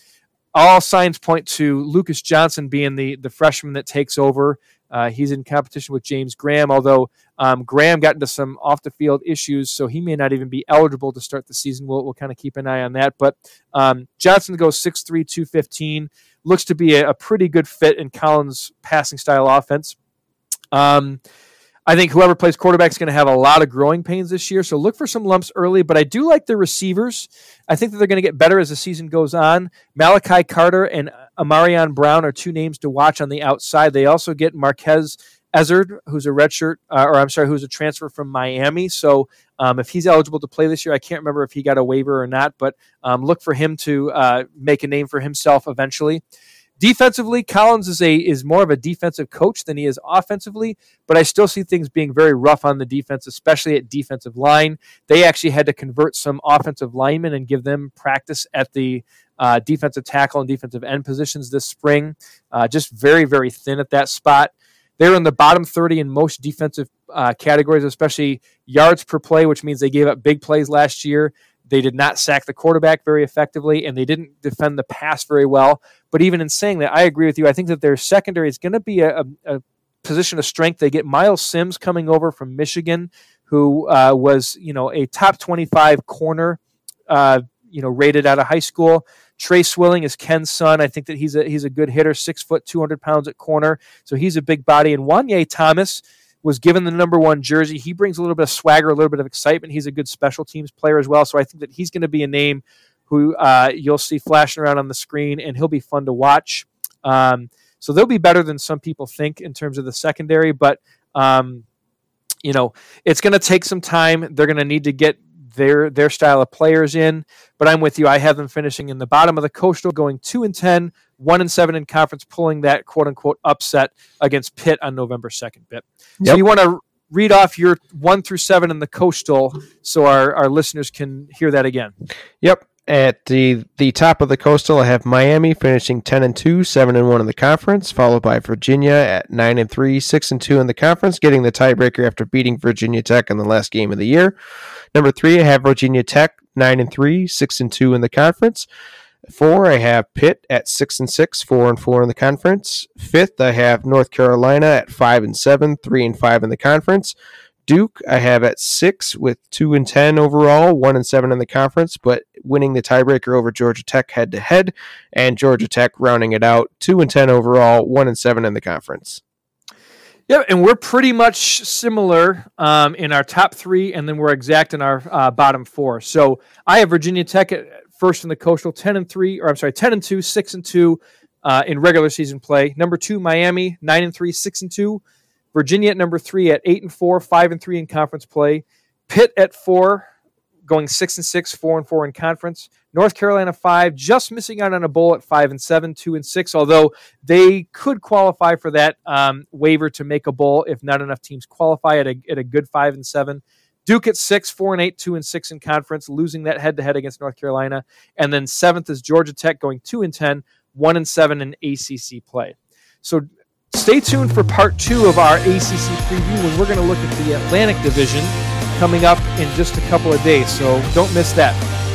all signs point to Lucas Johnson being the the freshman that takes over. Uh, he's in competition with James Graham, although um, Graham got into some off the field issues, so he may not even be eligible to start the season. We'll, we'll kind of keep an eye on that. But um, Johnson goes 6'3, 215. Looks to be a, a, pretty good fit in Collins' passing style offense. Um, I think whoever plays quarterback is going to have a lot of growing pains this year. So look for some lumps early. But I do like the receivers. I think that they're going to get better as the season goes on. Malachi Carter and Ahmarean Brown are two names to watch on the outside. They also get Marquez Ezzard, who's a redshirt, uh, or I'm sorry, who's a transfer from Miami. So um, if he's eligible to play this year, I can't remember if he got a waiver or not, but um, look for him to uh, make a name for himself eventually. Defensively, Collins is a is more of a defensive coach than he is offensively, but I still see things being very rough on the defense, especially at defensive line. They actually had to convert some offensive linemen and give them practice at the uh, defensive tackle and defensive end positions this spring. Uh, just very very thin at that spot. They're in the bottom 30 in most defensive uh, categories, especially yards per play, which means they gave up big plays last year. They did not sack the quarterback very effectively, and they didn't defend the pass very well. But even in saying that, I agree with you. I think that their secondary is going to be a, a, position of strength. They get Myles Sims coming over from Michigan, who uh, was you know a top twenty-five corner, uh, you know rated out of high school. Tre Swilling is Ken's son. I think that he's a he's a good hitter, six foot, two hundred pounds at corner. So he's a big body. And Juanyeh Thomas was given the number one jersey. He brings a little bit of swagger, a little bit of excitement. He's a good special teams player as well. So I think that he's going to be a name who uh, you'll see flashing around on the screen, and he'll be fun to watch. Um, so they'll be better than some people think in terms of the secondary, but um, you know it's going to take some time. They're going to need to get their their style of players in. But I'm with you. I have them finishing in the bottom of the coastal, going two and 10, one and seven in conference, pulling that quote unquote upset against Pitt on November second. Bit. Yep. So you want to read off your one through seven in the coastal, so our our listeners can hear that again. Yep. At the the top of the coastal, I have Miami finishing ten and two, seven and one in the conference, followed by Virginia at nine and three, six and two in the conference, getting the tiebreaker after beating Virginia Tech in the last game of the year. Number three, I have Virginia Tech nine and three, six and two in the conference. Four, I have Pitt at six and six, four and four in the conference. Fifth, I have North Carolina at five and seven, three and five in the conference. Duke, I have at six with two and ten overall, one and seven in the conference, but winning the tiebreaker over Georgia Tech head to head, and Georgia Tech rounding it out, two and ten overall, one and seven in the conference. Yeah, and we're pretty much similar um, in our top three, and then we're exact in our uh, bottom four. So I have Virginia Tech at first in the Coastal, ten and three, or I'm sorry, ten and two, six and two uh, in regular season play. Number two, Miami, nine and three, six and two. Virginia at number three at eight and four, five and three in conference play. Pitt at four, going six and six, four and four in conference. North Carolina five, just missing out on a bowl at five and seven, two and six. Although they could qualify for that um, waiver to make a bowl if not enough teams qualify at a at a good five and seven. Duke at six, four and eight, two and six in conference, losing that head to head against North Carolina. And then seventh is Georgia Tech, going two and ten, one and seven in ACC play. So stay tuned for part two of our ACC preview when we're going to look at the Atlantic Division coming up in just a couple of days. So don't miss that.